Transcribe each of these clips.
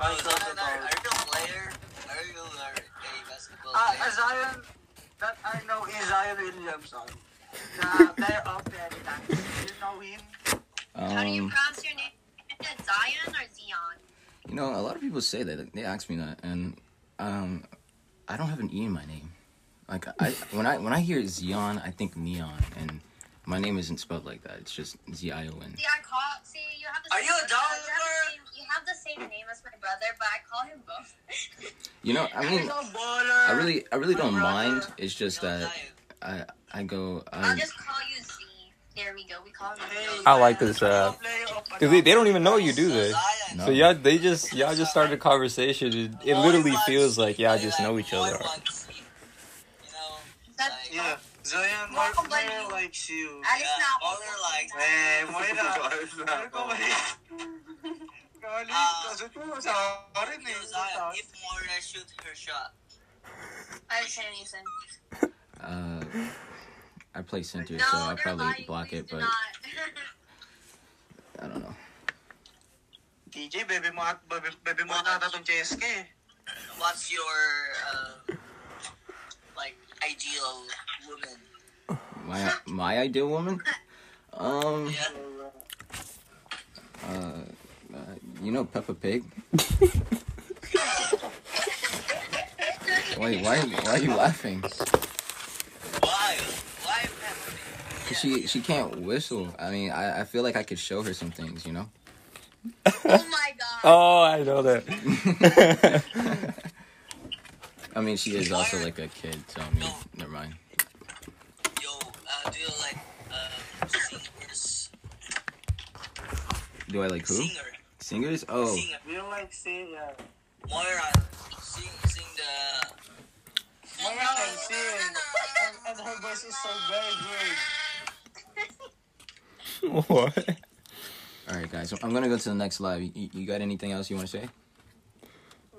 are, are you a player? Are you a, a basketball Ah, player? uh, Zion, that I know is Zion Williamson. The player of the Adidas. You know him? How do you Um, pronounce your name? Zion or Zion? you know, a lot of people say that. They ask me that, and um, I don't have an e in my name. Like I when I when I hear Zion, I think neon, and my name isn't spelled like that. It's just Z I O N. See, I call. See, you have the. Are you a you have the Dollar? same- You have the same name as my brother, but I call him both. You know, I mean, He's a baller. I really I really don't brother. mind. It's just No, that Zion. I I go. I'll just call you Z. There we go. We call him Hey, Z. I like this, uh, Cause they, they don't even know you, do this. No. So y'all, they just y'all just started a conversation. It, it literally wants- feels like y'all just know each other. wants you. You know, That's- like, Yeah, Zion More Mark like player you. likes you. Alice Yeah, na ako. baller likes me. Eh, Moira. Ano ka ba Galit, Ah, kasot mo sa akin eh. you, Zion, if Moira shoot her shot, I understand what you said. uh, I play center, No, so I'll probably lying. block Please it, but. I don't know. TJ, bebe mo at bebe, bebe mo ata tong CSK eh. what's your uh, like ideal woman? My my ideal woman, um, Yeah. uh, uh you know Peppa Pig. Wait, why why are you laughing? Why? Why Peppa Pig? She she can't whistle. I mean, I, I feel like I could show her some things, you know. oh my god. Oh, I know that. I mean, she is also like a kid, so I mean, never mind. Yo, uh, do you like uh, singers? Do I like who? Singer. Singers? Oh, Singer. We don't like say, yeah. Moira, sing, sing the. Moira can sing. And, and her voice is so very good. what? all right, guys. I'm gonna go to the next live. You, you got anything else you want to say?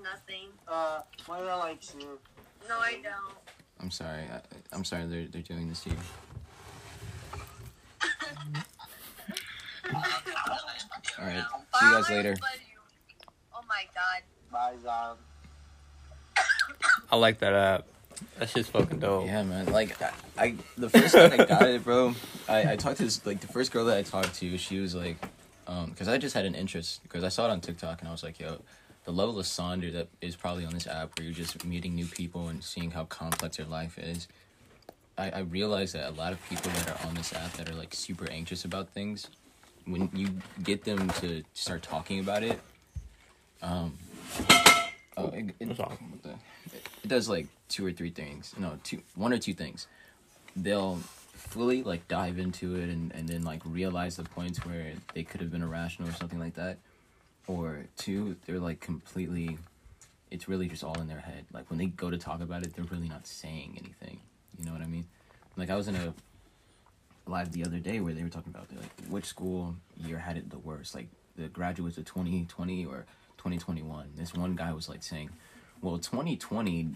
Nothing. Uh, Moira likes you. No, I don't. I'm sorry. I, I'm sorry they're they're doing this to you. All right. See you guys later. Oh my god. Bye, Zion. I like that app. That shit's fucking dope. Yeah, man. Like I, I the first time I got it, bro. I, I talked to this like the first girl that I talked to. She was like, um, because I just had an interest because I saw it on TikTok and I was like, yo, the level of sonder that is probably on this app where you're just meeting new people and seeing how complex their life is. I, I realized that a lot of people that are on this app that are like super anxious about things, when you get them to start talking about it, um, oh, it, it, the- it, it does like two or three things. No, two, one or two things. They'll fully like dive into it and, and then like realize the points where they could have been irrational or something like that. Or two, they're like completely, it's really just all in their head. Like when they go to talk about it, they're really not saying anything. You know what I mean? Like I was in a live the other day where they were talking about like which school year had it the worst, like the graduates of 2020 or 2021. This one guy was like saying, well, 2020,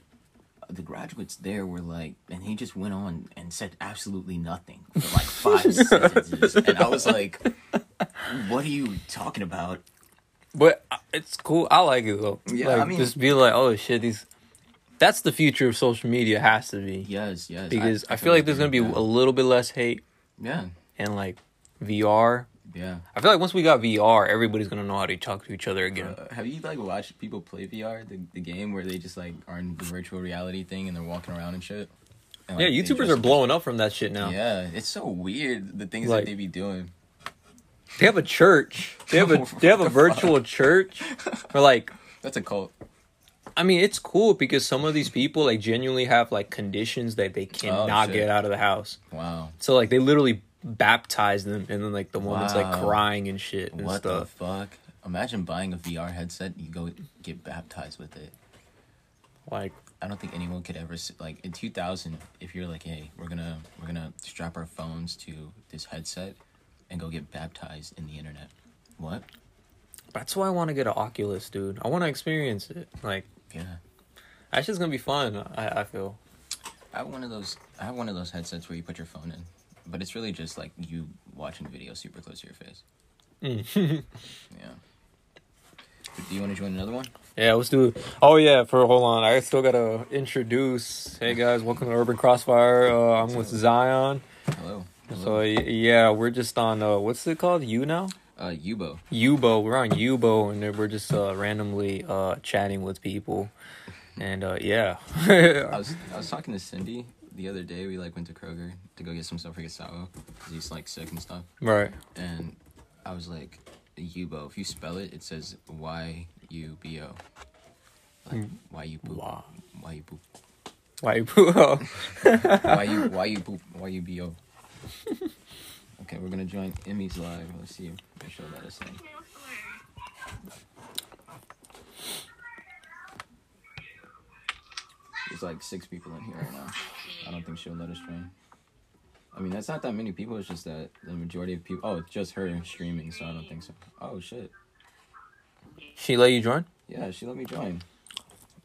the graduates there were like, and he just went on and said absolutely nothing for like five sentences. And I was like, what are you talking about? But uh, it's cool. I like it though. Yeah, like, I mean- just be like, oh shit, these. That's the future of social media. Has to be Yes, yes. because I, feel like there's gonna be yeah. a little bit less hate Yeah, and like VR. yeah. I feel like once we got VR, everybody's gonna know how to talk to each other again. Uh, have you like watched people play VR, the, the game where they just like are in the virtual reality thing and they're walking around and shit? And, yeah, like, they YouTubers are blowing up from that shit now. Yeah, it's so weird the things Like- that they be doing. They have a church. They have a they have a virtual church. Or like, That's a cult. I mean, it's cool because some of these people like genuinely have like conditions that they cannot Oh, get out of the house. Wow. So like they literally baptize them, and then like the woman's like crying and shit and What the fuck? Imagine buying a VR headset. You go get baptized with it. Like, I don't think anyone could ever like in 2000. If you're like, hey, we're gonna we're gonna strap our phones to this headset and go get baptized in the internet. What? that's why I want to get an Oculus, dude. I want to experience it. Like, Yeah. that's just gonna be fun. I, I feel. I have one of those. I have one of those headsets where you put your phone in, but it's really just like you watching video super close to your face. Mm. Yeah. Do you want to join another one? Yeah, let's do it. Oh yeah, for hold on, I still gotta introduce. Hey guys, welcome to Urban Crossfire. Uh, I'm with Zion. Hello. So Hello. y- yeah, we're just on uh, what's it called? You now? Uh, Yubo. Yubo. We're on Yubo, and we're just uh, randomly uh, chatting with people. And uh, yeah, I was I was talking to Cindy the other day. We like went to Kroger to go get some stuff for Gustavo because he's like sick and stuff. right. And I was like, Yubo. If you spell it, it says Y U B O. Like why you poop? Wow. Why you poop? Why you poo? Why you why you poop? Why you bo? Okay, we're gonna join Emmy's live. Let's see if she'll let us in. There's like six people in here right now. I don't think she'll let us join. I mean, that's not that many people. It's just that the majority of people. Oh, it's just her streaming, so I don't think so. Oh shit! she let you join? Yeah, she let me join.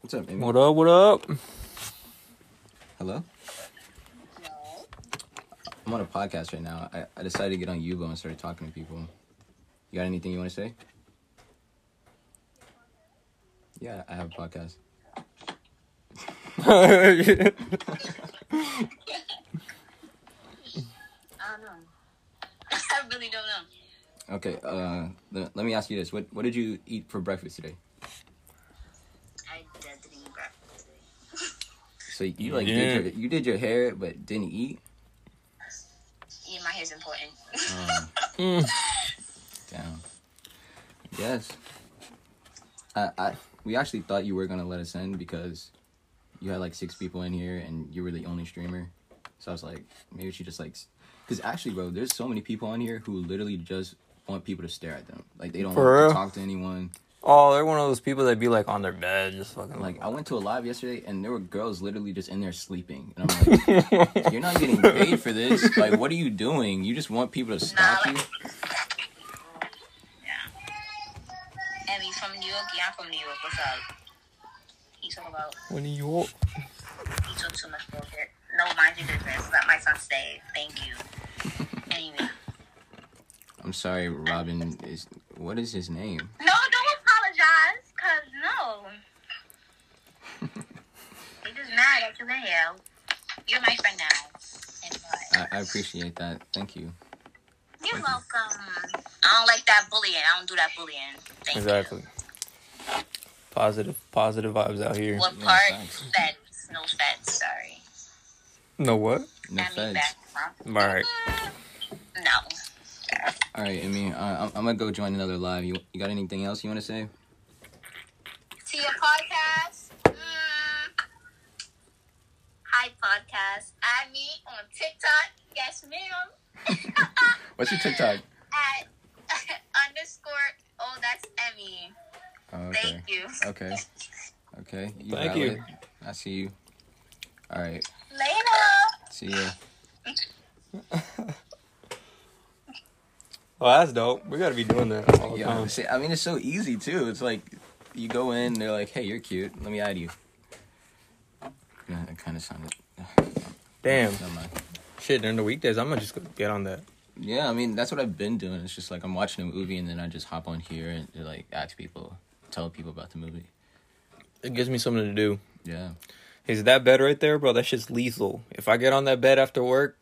What's up, Emmy? What up? What up? Hello. I'm on a podcast right now. I, I decided to get on Yubo and started talking to people. You got anything you want to say? Yeah, I have a podcast. I don't know. I really don't know. Okay, uh, le- let me ask you this: What what did you eat for breakfast today? I didn't eat breakfast today. So you like Yeah. did your, you did your hair but didn't eat. Yeah, important. Um, Mm. damn. Yes. I I we actually thought you were gonna let us in because you had like six people in here and you were the only streamer. So I was like, maybe she just like, because actually, bro, there's so many people on here who literally just want people to stare at them. Like they don't For want real? to talk to anyone. Oh, they're one of those people that be like on their bed, just fucking Like I went to a live yesterday and there were girls literally just in there sleeping, and I'm like, you're not getting paid for this. Like, what are you doing? You just want people to stop you? Yeah. Emmy's from New York. Yeah, I'm from New York. What's up? He talk about when you walk. he talk too much bullshit. No, mind your business. Let my son stay. Thank you. Anyway. I'm sorry, Robin. Is what is his name? No, cause no. They just mad at you now. You're my friend now. I, I appreciate that. Thank you. You're welcome. I don't like that bullying. I don't do that bullying. Thank Exactly. Positive, positive vibes out here. What Yeah, part? Feds. No feds. Sorry. No what? No feds. back. Huh? All right. No. All right, I mean, uh, I'm, I'm gonna go join another live. You you got anything else you want to say? To your podcast. Mm. Hi, podcast. Add me on TikTok. Yes, ma'am. What's your TikTok? At underscore. Oh, that's Emmy. Oh, okay. Thank you. Okay. Okay. You Thank got you. it. I see you. All right. Later. See ya. Well, that's dope. We gotta be doing that all the Yeah. time. See, I mean, it's so easy too. It's like you go in, they're like, "Hey, you're cute. Let me add you." It kind of sounded. Damn. Shit, during the weekdays, I'm gonna just get on that. Yeah, I mean, that's what I've been doing. It's just like I'm watching a movie and then I just hop on here and like ask people, tell people about the movie. It gives me something to do. Yeah. Is that bed right there, bro? That shit's lethal. If I get on that bed after work,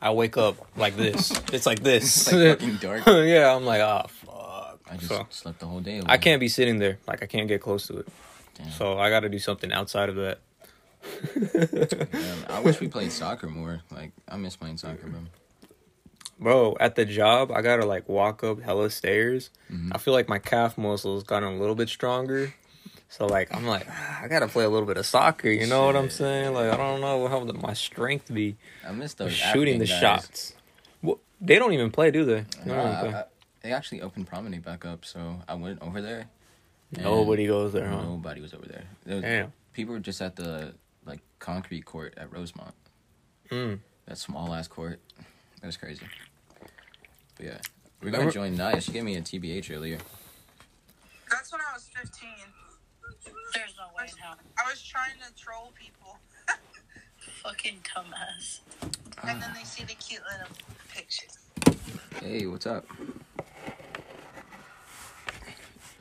I wake up like this. it's like this. It's like fucking dark. yeah, I'm like, ah, fuck. I just So, slept the whole day. I can't be sitting there. Like, I can't get close to it. Damn. So I got to do something outside of that. Yeah, I wish we played soccer more. Like I miss playing soccer, bro. Bro, at the job, I gotta like walk up hella stairs. Mhm. I feel like my calf muscles gotten a little bit stronger. So like I'm like ah, I gotta play a little bit of soccer. You know what I'm saying? Like I don't know how my strength be I miss those shooting the guys. shots. Well, they don't even play, do they? Don't even I- play. I- they actually opened Promenade back up, so I went over there. Nobody goes there, huh? Nobody was over there. there was, Damn. People were just at the like concrete court at Rosemont. Mm. That small ass court. That was crazy. But yeah, we're gonna join Naya. She gave me a TBH earlier. That's when I was 15. There's no way in hell. I was trying to troll people, Fucking dumbass. and then they see the cute little pictures. Hey, what's up?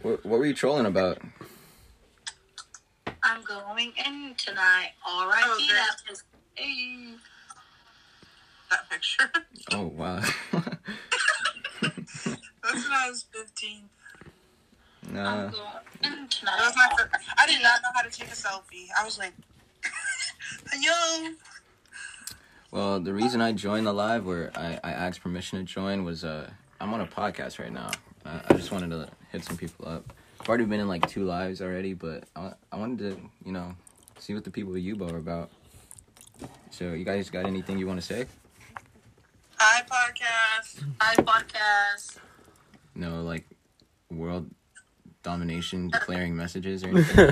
What, what were you trolling about? I'm going in tonight. All right, Oh, great. that is. Hey. That picture. Oh wow. That's when I was 15. nah. I'm going in That was my first. I did not know how to take a selfie. I was like, yo. Well, the reason I joined the live, where I, I asked permission to join, was uh I'm on a podcast right now. I, I just wanted to hit some people up. I've already been in like two lives already, but I, I wanted to you know see what the people of Yubo are about. So you guys got anything you want to say? Hi, podcast. Hi, podcast. No, like world domination declaring messages or anything.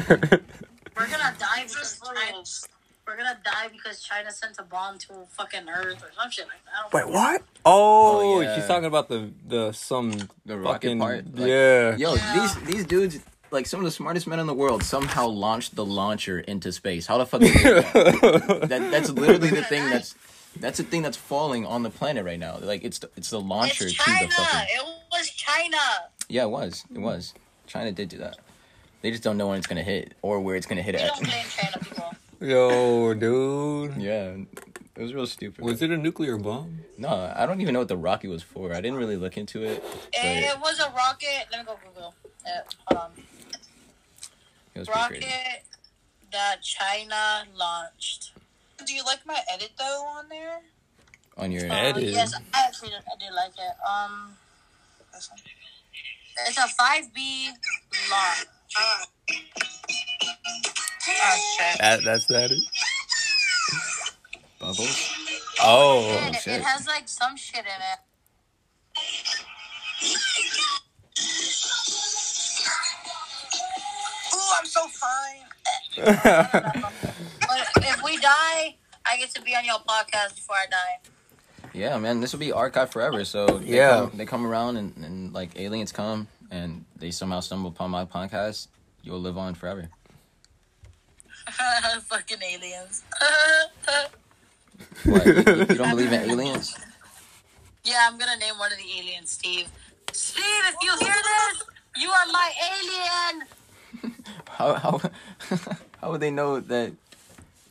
We're gonna die because Just China, trolls. We're gonna die because China sent a bomb to fucking Earth or some shit like that. I don't Wait, know. what? Oh, Oh, yeah. she's talking about the the some the rocket fucking part. like- yeah. Yo, Yeah. these these dudes, like some of the smartest men in the world, somehow launched the launcher into space. How the fuck? Did they do that? that that's literally the thing that's that's the thing that's falling on the planet right now. Like it's the, it's the launcher It's to China. the fucking. It was China. Yeah, it was. It was. China did do that. They just don't know when it's gonna hit or where it's gonna hit We at. Yo, dude. yeah, it was real stupid. Was it a nuclear bomb? No, I don't even know what the rocket was for. I didn't really look into it. But It was a rocket. Let me go Google. Uh, hold on. it was Rocket that China launched. Do you like my edit though on there? On your Uh, Edit. yes, I actually did, I did like it. Um, it's a five B launch. Ah. That that's that. It? bubbles. Oh, it, shit. it has like some shit in it. Ooh, I'm so fine. But if we die, I get to be on your podcast before I die. Yeah, man, this will be archived forever. So they Yeah. come, they come around and, and like aliens come and they somehow stumble upon my podcast. You'll live on forever. Fucking aliens. What? you, you don't believe in aliens? yeah, I'm gonna name one of the aliens Steve. Steve, if you hear this, you are my alien. How how how would they know that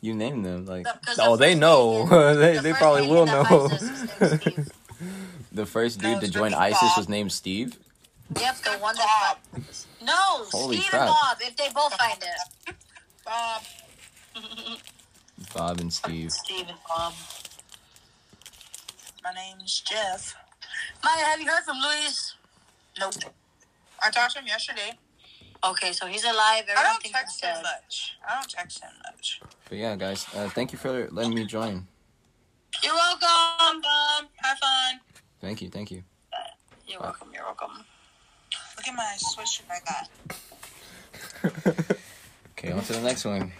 you named them? Like oh, they know. they the they probably will know. finds us is named Steve. the first No, dude to join ISIS Bob. was named Steve. Yep, the one that. No, Holy Steve crap. and Bob. If they both find it. Bob. Bob and Steve. Steve and Bob. My name's Jeff. Maya, have you heard from Luis? Nope. I talked to him yesterday. Okay, so he's alive. I don't thinks text him dead. much. I don't text him much. But yeah, guys, uh, thank you for letting me join. You're welcome. Um, have fun. Thank you, thank you. You're welcome. You're welcome. Look at my sweatshirt I got. Okay, on to the next one.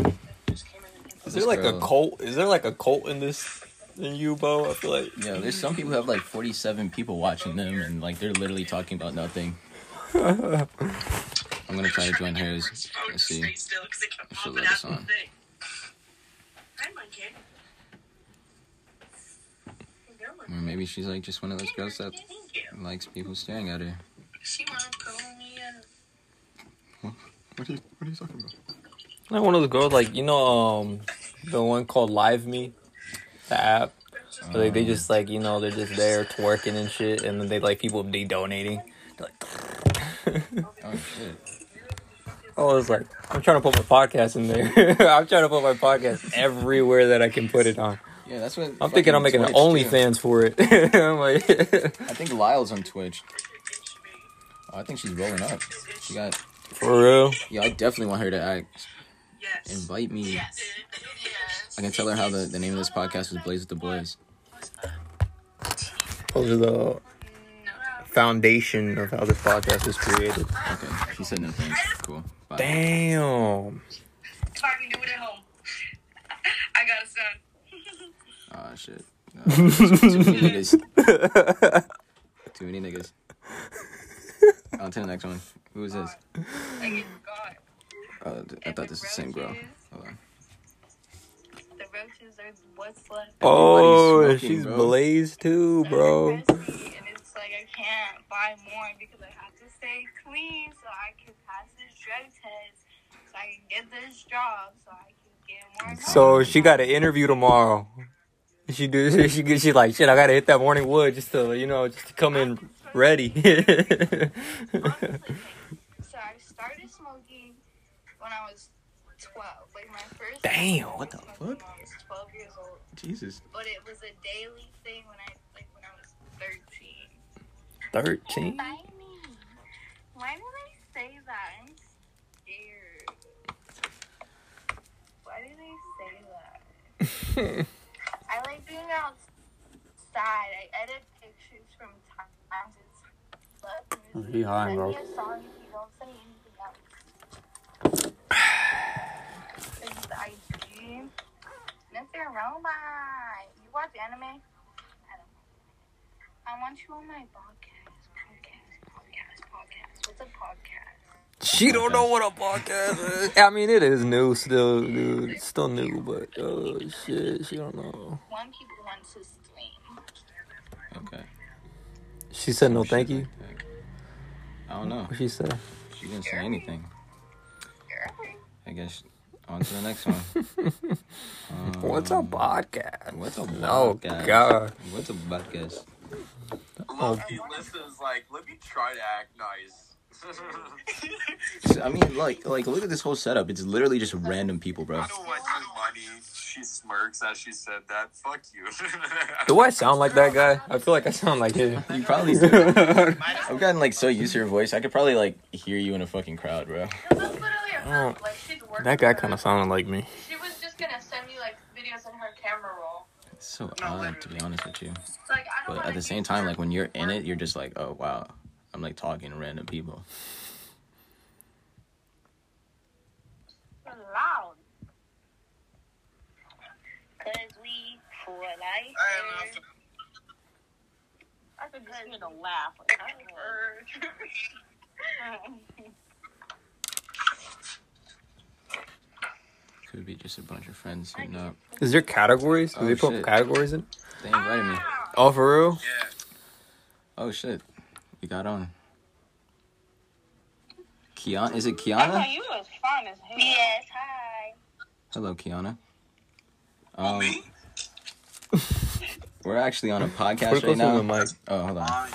Is there like a cult? Is there like a cult in this in Yubo? I feel like. Yeah, there's some people who have like 47 people watching them, and like they're literally talking about nothing. I'm gonna try to join hers. Let's see. I should let this on. Or maybe she's like just one of those girls that likes people staring at her. She wanna call me and What are you, what are you talking about? Like one of the girls, like you know, um, the one called Live Me, the app. Where they, they just like you know they're just there twerking and shit, and then they like people be donating. They're like, Oh shit. I was like, I'm trying to put my podcast in there. I'm trying to put my podcast everywhere that I can put it on. Yeah, that's what. I'm thinking I'm making an Twitch, too. OnlyFans for it. Like, I think Lyle's on Twitch. Oh, I think she's rolling up. She got. for real. Yeah, I definitely want her to act. Yes. Invite me. yes. I can tell her how the, the name of this podcast was Blaze with the Boys. Those are the foundation of how this podcast was created. Okay, she said no thanks. Cool. Bye. Damn. So I can do it at home. I got a son. Ah shit. Uh, too many niggas. Too many niggas. On to the next one. Who is this? I get Oh, th- I thought this was the same girl. Hold on. The roaches are what's left. Oh, smoking, she's bro. blazed too, bro. And it's like I can't buy more because I have to stay clean so I can pass this drug test, so I can get this job, so I can get more. So money. she got an interview tomorrow. She do she she she like shit. I gotta hit that morning wood just to you know just to come in ready. Honestly, so I started smoking when I was 12. Like my first. Damn, what the fuck? I was 12 years old, Jesus. but it was a daily thing when I like when I was 13. Thirteen. Why do they say that? I'm scared. Why do they say that? I like being outside. I edit pictures from time to time. He high, Send bro. me a song if you don't say anything else. This is IG. Mr. Robot. You watch anime? I don't. I want you on my podcast. Podcast. Podcast. Podcast. What's a podcast? She don't know what a podcast is. I mean, it is new still, dude. It's still new, but oh shit, she don't know. One people want to stream. Okay. She said no, thank you. I don't know. What she said? She didn't say anything. I guess on to the next one. Um, What's a podcast? What's a podcast? Oh podcast? god. What's a podcast? Loki listens like, let me try to act nice. I mean, like, like look at this whole setup. It's literally just random people, bro. I don't want your money. She smirks as she said that. Fuck you. Do I sound like that guy? I feel like I sound like him. You probably do. I've gotten like so used to your voice. I could probably like hear you in a fucking crowd, bro. That's literally her. Like she'd work. that guy kind of sounded like me. She was just gonna send me like videos in her camera roll. It's so odd, to be honest with you. Like I don't But at the same time, like when you're in it, you're just like, oh wow, I'm like talking to random people. loud. Cause we for life. I could just hear the laugh. Like, I heard. Could be just a bunch of friends hitting up. Is there categories? Do Oh, they put shit. categories in? They invited me. Oh, for real? yeah. Oh shit, we got on. Kiana, is it Kiana? you was fine as hell. Yes, hi. Hello, Kiana. Oh, Um, me? we're actually on a podcast right closer to the now. Oh, hold on. Fine.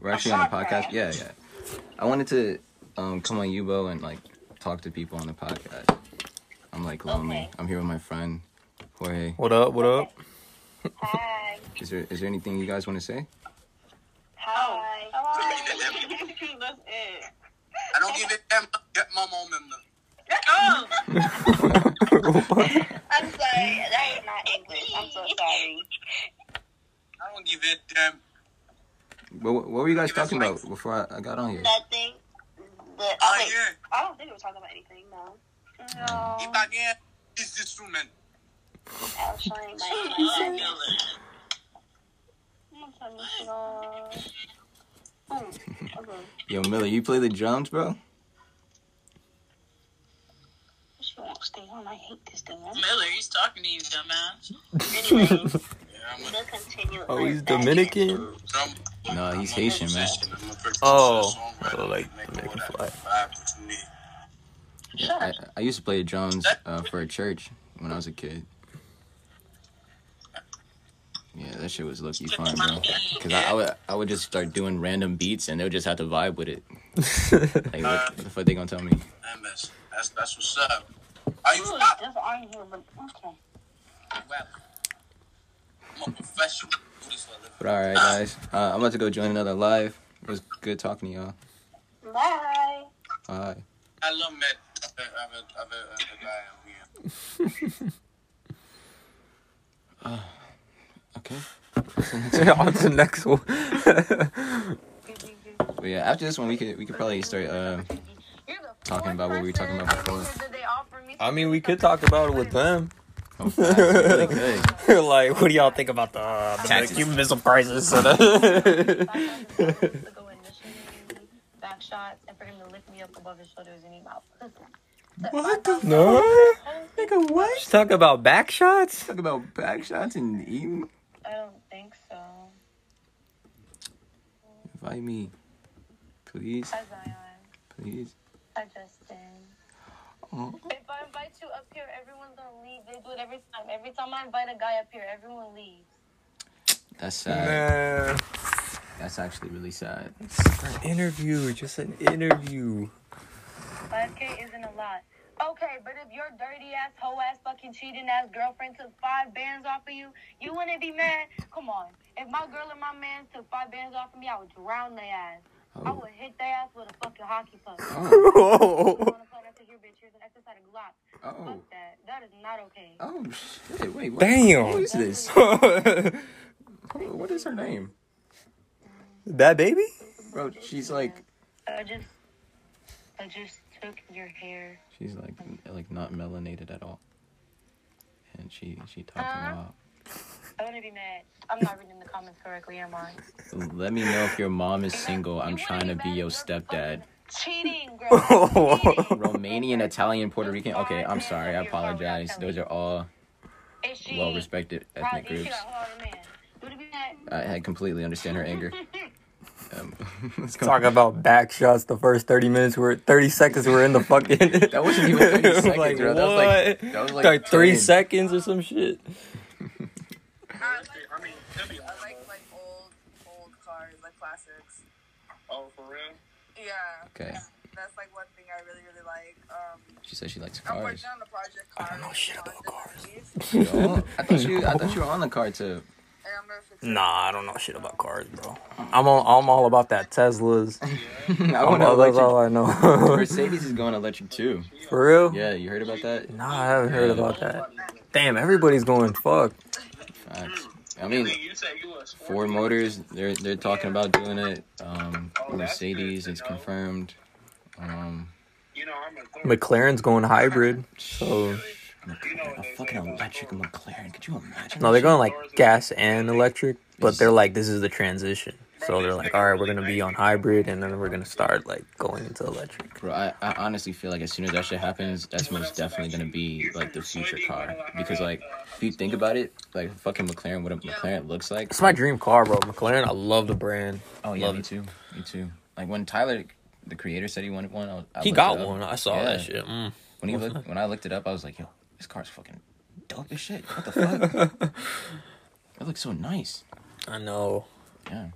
We're actually on a podcast. Yeah, yeah. I wanted to um, come on Yubo and like talk to people on the podcast. I'm like lonely. Okay. I'm here with my friend Jorge. What up? What up? Hi. Is there is there anything you guys want to say? Hi. That's it. I don't give a damn. Get my mom in the. I'm sorry. That is not English. I'm so sorry. I don't give a damn. What, what were you guys talking about before I, I got on here? Nothing. The, Oh, oh, wait. yeah. I don't think we were talking about anything, no. No. If oh. I can, this instrument. I was showing my Yo, Miller, you play the drums, bro? She won't stay on. I hate this thing. Miller, he's talking to you, dumbass. Anyway, Yeah, we'll continue. Oh, he's. Dominican. drum. No, he's I'm Haitian, man. musician. I'm a producer, Oh, like, Dominican flag. That vibe to me. Yeah, I, I used to play the drums uh, for a church when I was a kid. Yeah, that shit was lucky fun, bro. Cause I, I would I would just start doing random beats and they would just have to vibe with it. Like, what, what the fuck they gonna tell me? That's, that's, that's what's up. Are you Ooh, stop? this aren't here, but okay. Well, I'm a professional. Do this for a living. But all right, guys, uh, I'm about to go join another live. It was good talking to y'all. Bye. Bye. I love met guy on here. Okay. On to the next one. But yeah, after this one, we could we could probably start uh, talking about what we were talking about before. I mean, we could talk about it with them. Oh, really like, what do y'all think about the, uh, the Taxes. Cuban Missile Crisis? to go initially back shots and for him to lift me up above his shoulders and he mouth. what the no? Nigga, what? Just talk about back shots. Talk about back shots and eating. I don't think so. Invite me, Please, Hi, Zion. please. Hi, Justin. Oh. If I invite you up here, everyone's gonna leave. They do it every time. Every time I invite a guy up here, everyone leaves. That's sad. Man, That's actually really sad. an interview, just an interview. 5K isn't a lot. Okay, but if your dirty ass, hoe ass, fucking cheating ass girlfriend took five bands off of you, you wouldn't be mad? Come on. If my girl and my man took five bands off of me, I would drown their ass. I Oh. would hit their ass with a fucking hockey puck. Oh. You wanna play that to here, bitch? Here's an exercise of Glock. Oh. Fuck that. That is not okay. Oh shit! Wait, what? Damn. Who is this? Who- What is her name, that baby? bro? She's like, I just, I just took your hair. she's like, like not melanated at all, and she she talking Huh? about. I wouldn't be mad. I'm not reading the comments correctly, am I? Let me know if your mom is single. I'm You trying to be your stepdad. Cheating, girl. Cheating. Romanian, Italian, Puerto Rican. Okay, I'm sorry. I apologize. Those are all well respected ethnic groups. She got a hard man. Would it be mad? I, I completely understand her anger. Um, let's. Talk about back shots. The first thirty minutes were thirty seconds. Were in the fucking. That wasn't even 30 seconds, like, bro. That was like- that was like Like three 10. seconds or some shit. I mean, tell me, I like like old old cars, like classics. oh, for real? Yeah. Okay. That's like one thing I really really like. Um, She said she likes I'm cars. working on the project car. I don't know shit about cars. I thought you. I thought you were on the car too. And I'm gonna fix it. Nah, I don't know shit about cars, bro. I'm all, I'm all about that Teslas. I I'm want all, that's all. I know. Mercedes is going electric too. For real? Yeah, you heard about that? Nah, I haven't heard about that. Damn, everybody's going fuck. Facts. I mean, you say you a sports Ford Motors, they're they're talking about doing it. Um, Mercedes, it's confirmed. Um, You know, I'm a McLaren's going hybrid. So McLaren, a fucking electric McLaren. Could you imagine? no, they're going like gas and electric, but they're like this is the transition. So they're like, all right, we're gonna be on hybrid, and then we're gonna start like going into electric. Bro, I, I honestly feel like as soon as that shit happens, that's most definitely gonna be like the future car. Because like, if you think about it, like fucking McLaren, what a McLaren looks like. It's my dream car, bro. McLaren, I love the brand. Oh yeah, Love me it. too. Me too. Like when Tyler, the creator, said he wanted one, I, was- I He got one. I saw Yeah. that shit. Mm. When he looked, when I looked it up, I was like, yo, this car's fucking dope as shit. What the fuck? it looks so nice. I know. Yeah.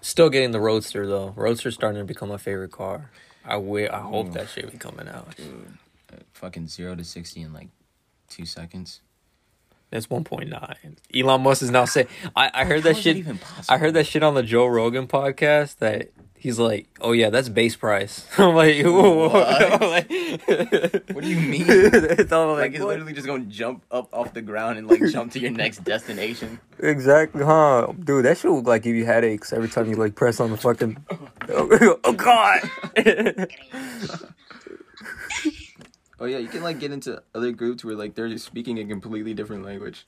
Still getting the Roadster though. Roadster's starting to become my favorite car. I wi- I hope Ooh. that shit be coming out. Dude, uh, fucking zero to sixty in like two seconds. That's 1.9. Elon Musk is now saying. I, I heard that shit. even possible? I heard that shit on the Joe Rogan podcast that he's like, oh yeah, that's base price. I'm like. What? Like, What do you mean? it's all Like like, it's literally just gonna jump up off the ground and like jump to your next destination. exactly, huh? Dude, that shit would like give you headaches every time you like press on the fucking. Oh, oh god. Oh yeah, you can like get into other groups where like they're just speaking a completely different language.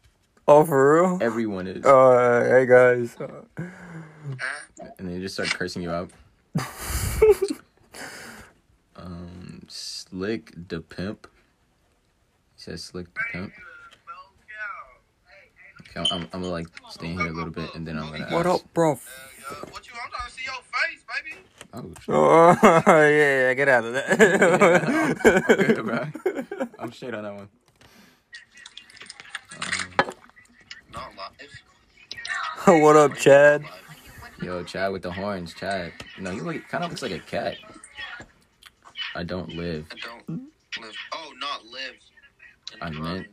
Oh for real? Everyone is, Uh, hey guys. and they just start cursing you out. um, slick the pimp. He says slick the pimp. Okay, I'm, I'm, I'm gonna like stay here a little bit, and then I'm gonna. What ask- up, bro? What you? I'm trying to see your face, baby. Oh, shit. Oh yeah, yeah, get out of I'm good, bro. I'm straight on that one. Um, Not live. what up, Chad? yo, Chad with the horns, Chad. No, you look kind of looks like a cat. I don't live. I don't live. Oh, not live. I meant.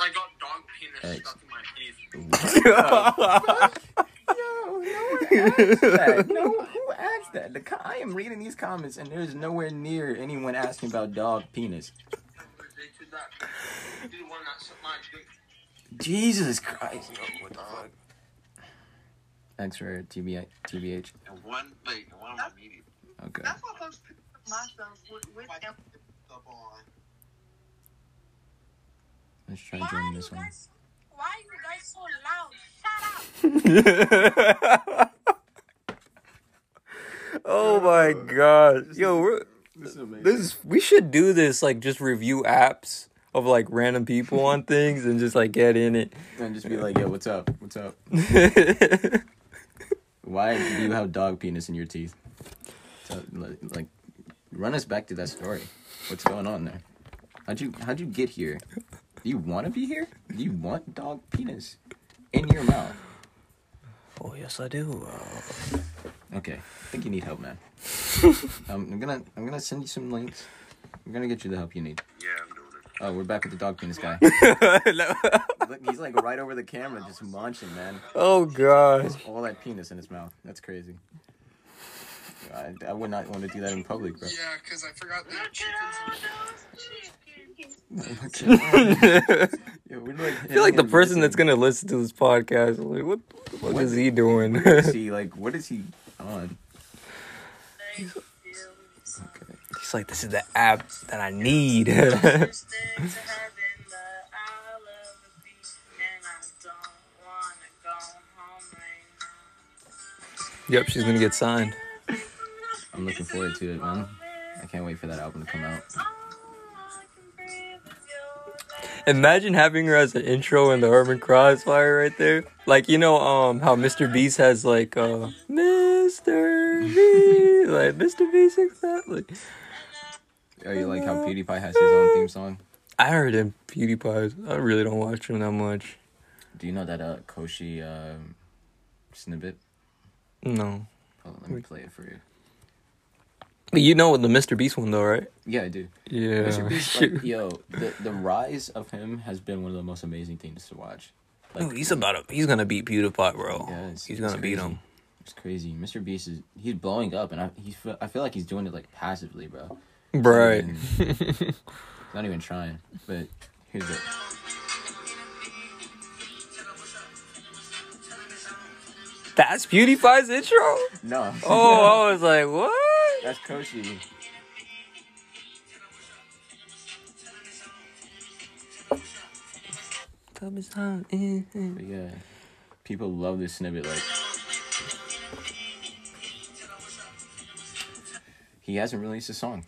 I got dog penis X. stuck in my teeth. Yo, no one asked that. No, who asked that? The co- I am reading these comments, and there's nowhere near anyone asking about dog penis. Jesus Christ. Yo, what the fuck? Thanks for TBI, TBH. And one, wait, and one of my. Okay. That's what those myself with, with them. Let's try joining this one. Why are you guys so loud? Shut up. oh my god, yo, we're, This is amazing. this is we should do this like just review apps of like random people on things and just like get in it. And just be like, yo, what's up? What's up? Why do you have dog penis in your teeth? So, like, run us back to that story. What's going on there? How'd you How'd you get here? Do you want to be here? Do you want dog penis in your mouth? Oh yes, I do. Okay, I think you need help, man. um, I'm gonna I'm gonna send you some links. I'm gonna get you the help you need. Yeah, I'm doing it. Oh, we're back with the dog penis guy. Look, he's like right over the camera, just munching, man. oh god. All that penis in his mouth. That's crazy. I, I would not want to do that in public, bro. Yeah, because I forgot that chickens. Yeah, we're like, I feel like the person that's gonna listen to this podcast, is like, what the fuck is he doing? see, like, what is he on? He's like, this is the app that I need. yep, she's gonna get signed. I'm looking forward to it, man. I can't wait for that album to come out. Imagine having her as an intro in the Urban Crossfire right there. Like you know, um, how Mr. Beast has like uh Mr. Beast, like Mr. Beast exactly. Oh, you like how PewDiePie has his own theme song? I heard him PewDiePie. I really don't watch him that much. Do you know that uh Koshi um snippet? No, Hold on, let me play it for you. you know the Mr. Beast one though, right? Yeah, I do. Yeah. Mr. Beast, like, yo, the the rise of him has been one of the most amazing things to watch. Dude, he's about to, he's gonna beat PewDiePie, bro. Yeah, it's- he's it's gonna beat him. It's crazy. Mr. Beast is he's blowing up, and I he's I feel like he's doing it like passively, bro. Right. Um, He's not even trying. But here's it. That's PewDiePie's intro. No. Oh, I was like, what? That's Koshi. Eh, eh. But yeah, people love this snippet. Like, he hasn't released a song.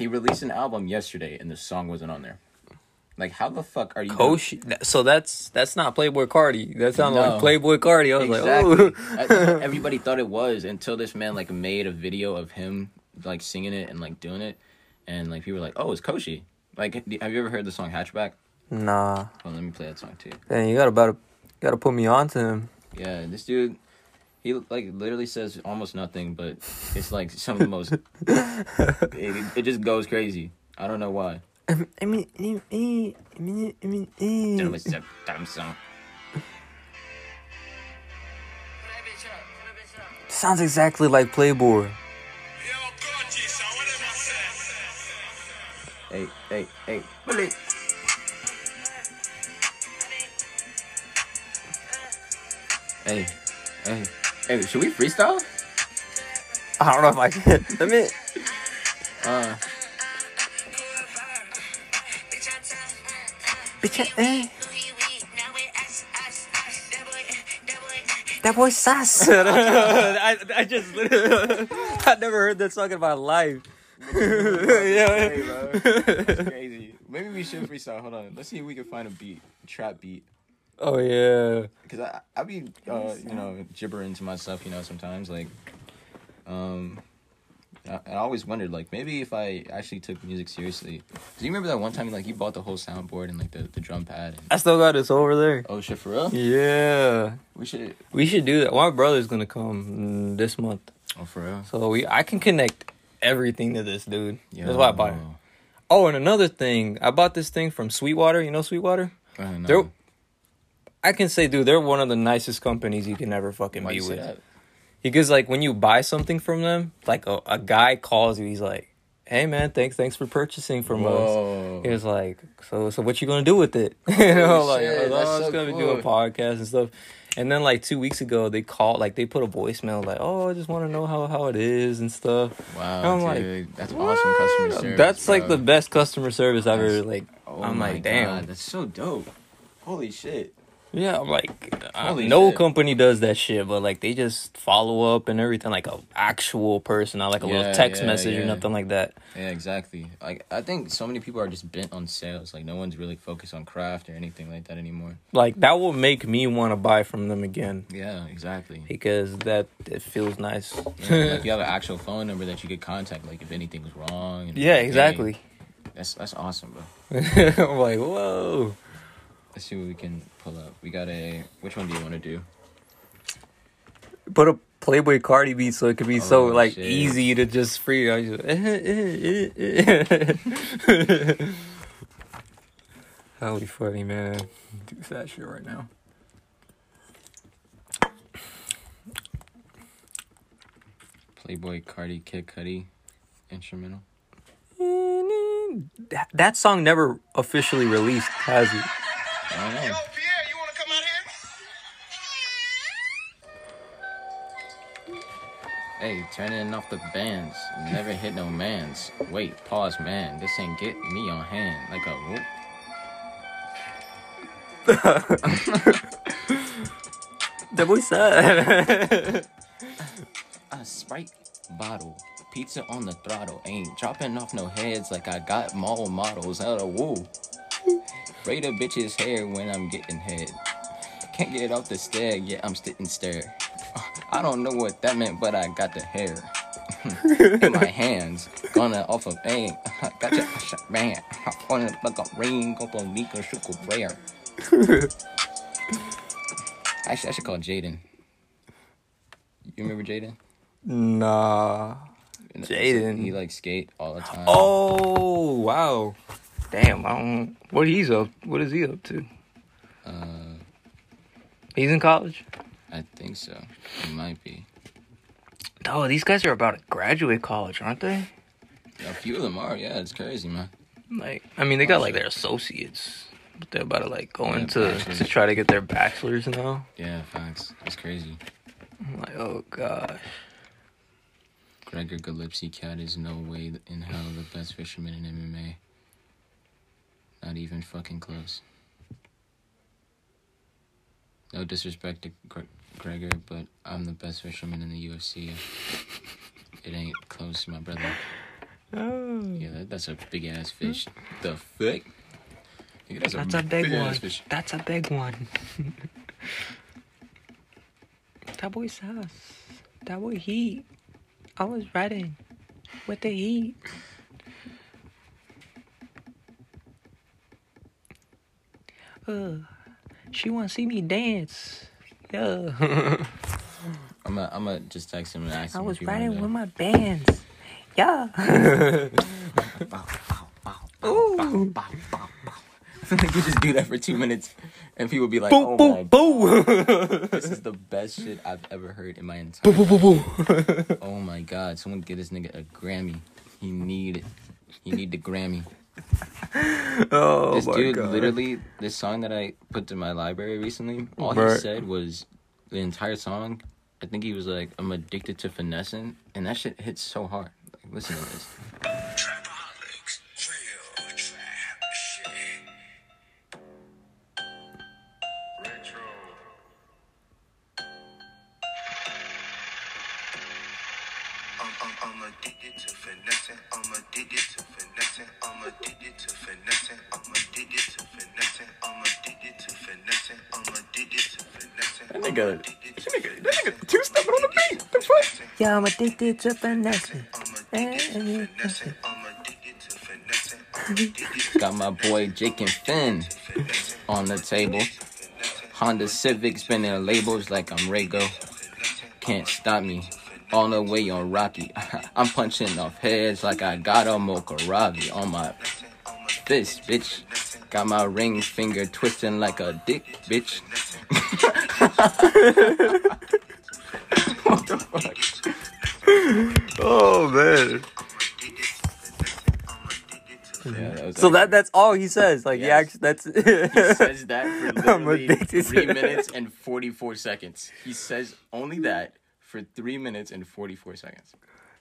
He released an album yesterday, and the song wasn't on there. Like, how the fuck are you? So that's that's not Playboi Carti. That sounded No. like Playboi Carti. I was Exactly. like, oh. I- everybody thought it was until this man like made a video of him like singing it and like doing it, and like people were like, "Oh, it's Koshi." Like, have you ever heard the song Hatchback? nah. Well, let me play that song too. Dang, you gotta about gotta put me on to him. Yeah, this dude, he like literally says almost nothing, but it's like some of the most. it, it just goes crazy. I don't know why. I mean, I mean, I mean, I mean, I mean, Damn, it's a damn song. sounds exactly like Playboi. Hey, hey, hey. Hey, hey, hey, should we freestyle? I don't know if I can. Let me. Uh, Bitch, eh. That boy sass. I, I just literally, I never heard that song in my life. hey, yeah. bro. That's crazy. Maybe we should freestyle. Hold on. Let's see if we can find a beat, a trap beat. Oh yeah. Cause I I be uh you know gibbering to myself you know sometimes like um I, I always wondered like maybe if I actually took music seriously. Do you remember that one time like you bought the whole soundboard and like the, the drum pad? And, I still got this over there. oh shit for real? Yeah. We should. We should do that. My brother's gonna come mm, this month, Oh for real? so we I can connect everything to this dude. That's why I bought it. Oh, and another thing, I bought this thing from Sweetwater. You know Sweetwater? Uh, no. They're, I can say, dude, they're one of the nicest companies you can ever fucking Why'd be with. that? Because like when you buy something from them, like a, a guy calls you, he's like, "Hey man, thanks thanks for purchasing from us." Whoa. He was like, "So so what you gonna do with it?" you know, like shit, I was, that's oh, I was so gonna cool. do a podcast and stuff. And then like two weeks ago, they called like they put a voicemail like, "Oh, I just want to know how how it is and stuff." Wow, I'm like, dude, that's awesome customer service. That's like the best customer service I've ever like. Oh I'm my like, damn. God, that's so dope. Holy shit. Yeah, I'm like, Holy no shit. company does that shit, but like they just follow up and everything like a actual person, not like a Yeah, little text yeah, message or nothing like that. Yeah, exactly. Like I think so many people are just bent on sales. Like no one's really focused on craft or anything like that anymore. Like that will make me want to buy from them again Yeah, exactly. because that it feels nice. Yeah, like you have an actual phone number that you could contact, like if anything was wrong. and- yeah, Hey, exactly. that's that's awesome, bro. I'm like, whoa. Let's see what we can pull up. We got a. Which one do you want to do? Put a Playboi Carti beat so it could be so Oh, like shit. easy to just free. I just, that would be funny, man. Do that shit right now. Playboi Carti Kid Cudi instrumental. That, that song never officially released, has it? I don't know. Pierre, you wanna come out here? Hey, turning off the bands. Never hit no mans. Wait, pause, man. This ain't get me on hand like a whoop. That boy said. A Sprite bottle. Pizza on the throttle. Ain't dropping off no heads like I got mall models out of woo. Braid a bitch's hair when I'm getting head. Can't get off the stair, yet I'm sitting stare. I don't know what that meant, but I got the hair. In my hands, gonna off of aim. Gotcha, man. On the like a ring, go for Nika Shuko Rare. Actually, I should call Jaden. You remember Jaden? nah. Jaden. He like skate all the time. Oh wow. Damn, I don't. What he's up? What is he up to? Uh, He's in college. I think so. He might be. Oh, these guys are about to graduate college, aren't they? A few of them are. Yeah, it's crazy, man. Like, I mean, they got like their associates, but they're about to like go Yeah, into bachelor's. to try to get their bachelors now. Yeah, facts. It's crazy. I'm like, oh gosh. Gregor Gillespie cat is no way in hell the best fisherman in MMA. Not even fucking close. No disrespect to Gre- Gregor, but I'm the best fisherman in the UFC. It ain't close, to my brother. Oh. Yeah, that, that's a big ass fish. The fuck? That's, That's a big big-ass one. That's a big one. that boy sauce. That boy heat. I was riding with the heat. Uh, she want to see me dance. Yeah. I'm gonna I'm gonna just text him and ask I him was if he riding with my bands. Yeah. Ooh. you just do that for two minutes, and people be like, Boom, "Oh boom, my boom. This is the best shit I've ever heard in my entire Boom, boom, boom, boom. Oh my god, someone get this nigga a Grammy. He need it. He need the Grammy. Oh this my dude god. literally this song that I put to my library recently, all he said was the entire song, I think he was like, I'm addicted to finessing and that shit hits so hard. Like listen to this. Addicted to finessing. Got my boy Jake and Finn on the table. Honda Civic spinning labels like I'm Rago. Can't stop me. All the way on Rocky. I'm punching off heads like I got a Mokaravi on my fist, bitch. Got my ring finger twisting like a dick, bitch. what the fuck? Oh man. Yeah, that So like- that that's all he says. Like Yes. he actually that's He says that for literally three minutes and 44 seconds. He says only that for three minutes and 44 seconds.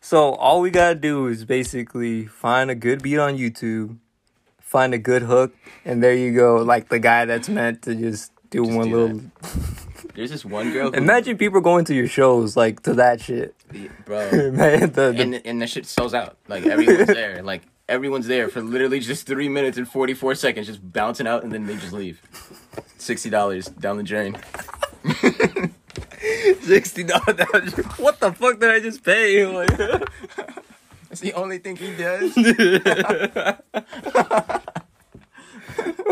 So all we gotta do is basically find a good beat on YouTube, find a good hook, and there you go. Like the guy that's meant to just do Just one do little. There's this one girl. Who, Imagine people going to your shows like to that shit, bro. man. The, the, and and that shit sells out. Like everyone's there. Like everyone's there for literally just three minutes and forty four seconds, just bouncing out, and then they just leave. Sixty dollars down the drain. sixty dollars. What the fuck did I just pay? Like, That's the only thing he does.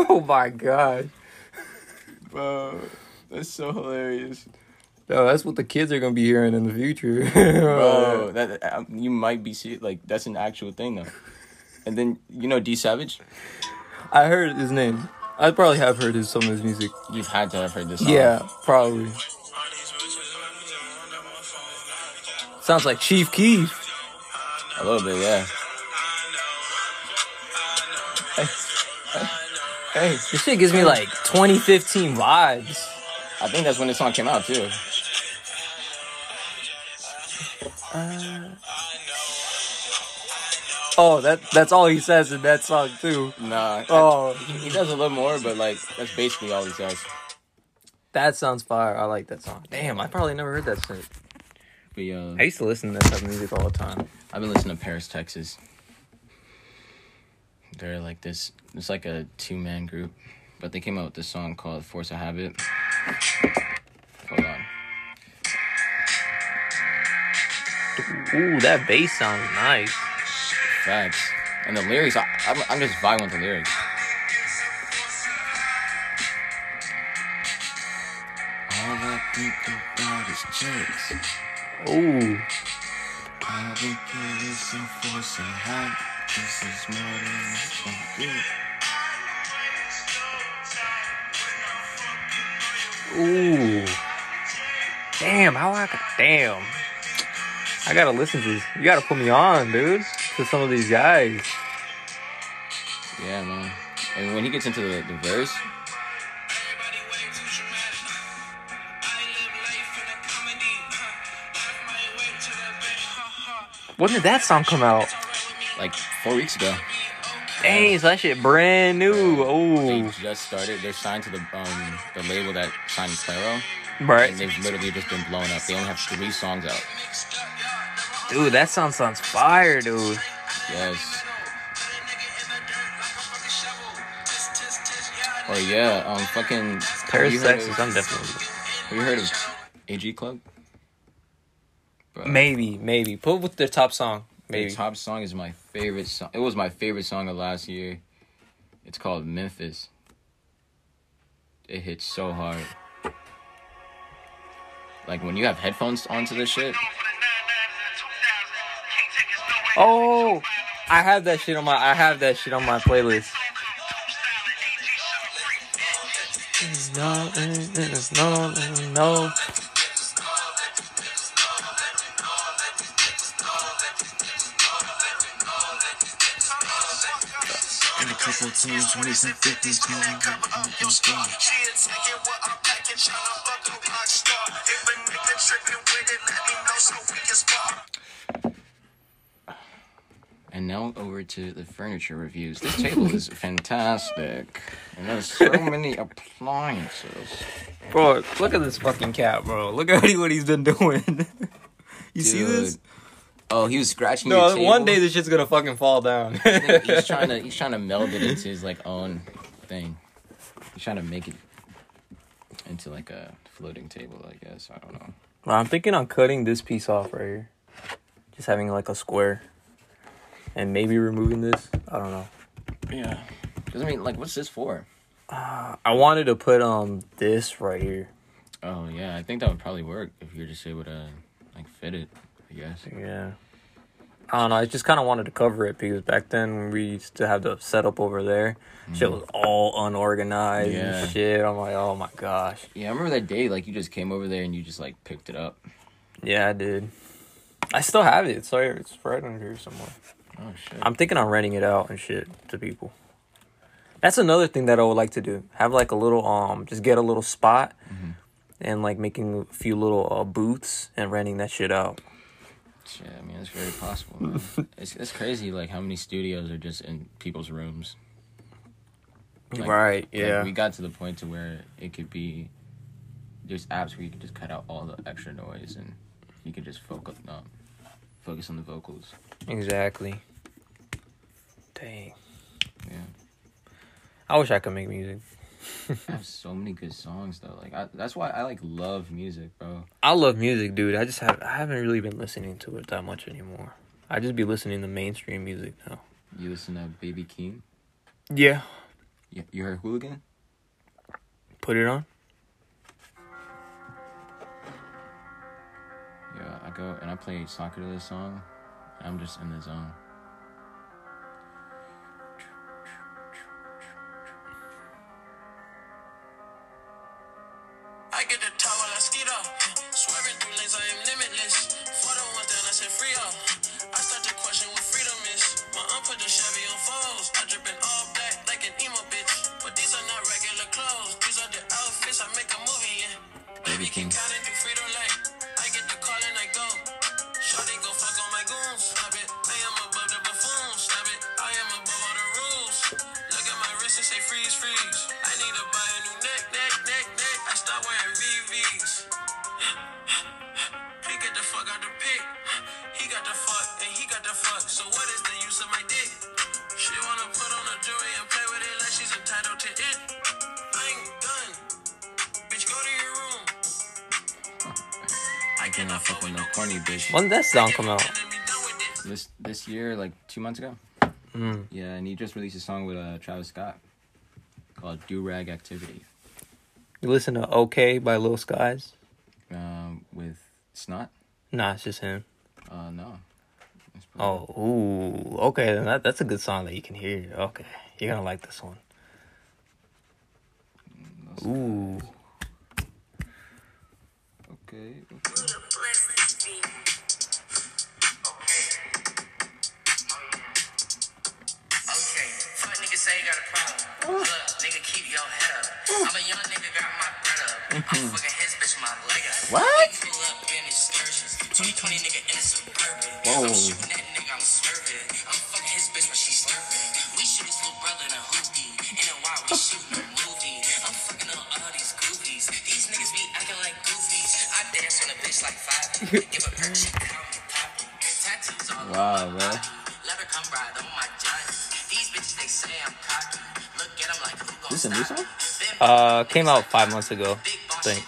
oh my god, Bro, that's so hilarious. no, that's what the kids are gonna be hearing in the future, Bro, that um, you might be see like that's an actual thing though. And then you know D Savage, I heard his name. I probably have heard his some of his music. you've had to have heard this. Song. Yeah, probably. Sounds like Chief Keef. a little bit, yeah. Hey, this shit gives me like 2015 vibes. I think that's when the song came out too. Oh, that that's all he says in that song too. Nah, Oh, he does a little more, but like that's basically all he says. that sounds fire. I like that song. Damn, I probably never heard that shit. But uh, I used to listen to that type of music all the time. I've been listening to Paris, Texas. They're like this. It's like a two man group, but they came out with this song called "Force a Habit." Hold on. Ooh, that bass sounds nice. Facts. And the lyrics, I, I'm, I'm just vibing with the lyrics. All I think about is chicks. Ooh, All we get is some force and habit. This is more than some good. Ooh. Damn, how I got damn. I gotta listen to this. You gotta put me on, dude. To some of these guys. Yeah, man. And when he gets into the, the verse, When did that song come out? like four weeks ago, Dang, so that shit brand new. Oh, they Oh, just started. They're signed to the um the label that signed Claro, right. and they've literally just been blown up. They only have three songs out. Dude, that song sounds fire, dude. Yes. Or yeah, um, fucking. Paris, heard Texas, I'm definitely. Have you heard of AG Club? Bro, Maybe, maybe. Put with their top song. Maybe. The top song is my favorite song. It was my favorite song of last year. It's called Memphis. It hits so hard. Like when you have headphones onto this shit. Oh, I have that shit on my. I have that shit on my playlist. No, no, no. And couple teams, 20s and 50s, coming up on your squad. And now over to the furniture reviews. This table is fantastic. And there's so many appliances. Bro, look at this fucking cat, bro. Look at what he's been doing. you see this? Dude. Oh, he was scratching your No, table. one day this shit's gonna fucking fall down. he's trying to he's trying to meld it into his like own thing. He's trying to make it into like a floating table, I guess. I don't know. I'm thinking on cutting this piece off right here. Just having like a square. And maybe removing this. I don't know. Yeah. Cause I mean, like, what's this for? I wanted to put um this right here. Oh yeah, I think that would probably work if you're just able to like fit it. I guess. Yeah. I don't know. I just kind of wanted to cover it because back then we used to have the setup over there, shit was all unorganized Yeah. and shit. I'm like, oh my gosh. Yeah, I remember that day. Like, you just came over there and you just like picked it up. Yeah, I did. I still have it. It's right, it's right under here somewhere. Oh shit. I'm thinking on renting it out and shit to people. That's another thing that I would like to do. Have like a little um, just get a little spot, and like making a few little uh, booths and renting that shit out. Shit, I mean, it's very possible. It's it's crazy, like how many studios are just in people's rooms. Like- right. like, Yeah. we got to the point to where it could be there's apps where you can just cut out all the extra noise and you can just focus um, focus on the vocals. exactly. Dang. Yeah. I wish I could make music. I have so many good songs though. Like I, that's why I like love music, bro. I love music, dude. I just have I haven't really been listening to it that much anymore. I just be listening to mainstream music now. You listen to Baby Keem? Yeah. You, you heard Hooligan? Put it on. Yeah, I go and I play soccer to this song. And I'm just in the zone. So what is the use of my dick? She wanna put on a jewelry and play with it like she's entitled to it. I ain't done. Bitch, go to your room. I cannot fuck with no corny bitch. When did that song come out? This this year, like two months ago. Mm. Yeah, and he just released a song with uh, Travis Scott called "durag activity" You listen to OK by Lil Skies? um, with Snot. Nah, it's just him. Uh, no. It's pretty Oh, ooh, okay. Then that, that's a good song that you can hear. Okay, you're gonna like this one. Ooh, Okay. okay. Okay, fuck nigga say you got a problem. Look, nigga, keep your head up. I'm a young nigga, got my bread up. Mm-hmm. I'm fucking What? We pull up in excursions. 2020 nigga in a suburban. Whoa. I'm nigga, I'm swerving. I'm fucking his bitch while she's slurping. We shoot his brother in a hoopty. In a while, we shooting a movie. I'm fucking all these goofies. These niggas be acting like goofies. I dance on a bitch like five. Give a perk, she call me poppy. Tattoos all Wow, over my bro. Let her come ride on my Johnny. These bitches, they say I'm cocky. Look at 'em like who gon' This a new song? uh, came out five months ago. I think.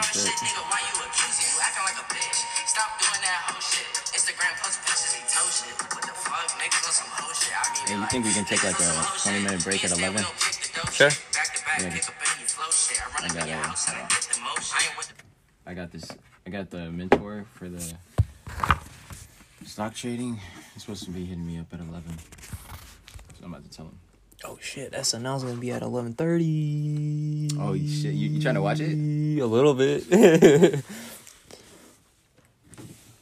Losing. You talking all that shit. shit, nigga, why you accusing? You acting like a bitch. Stop doing that whole shit. Instagram post pictures, he toe shit. What the fuck? Niggas on some whole shit. I mean, Hey, you think we can take like a 20 minute break at 11? Sure. Back to back, Yeah. pick up in your flow shit. I run I up got in your it. house and I get the motion. I ain't with the I got this. I got the mentor for the stock trading. He's supposed to be hitting me up at 11. So I'm about to tell him. Oh shit, SNL's gonna be at eleven thirty. Oh, shit, you- you trying to watch it? A little bit.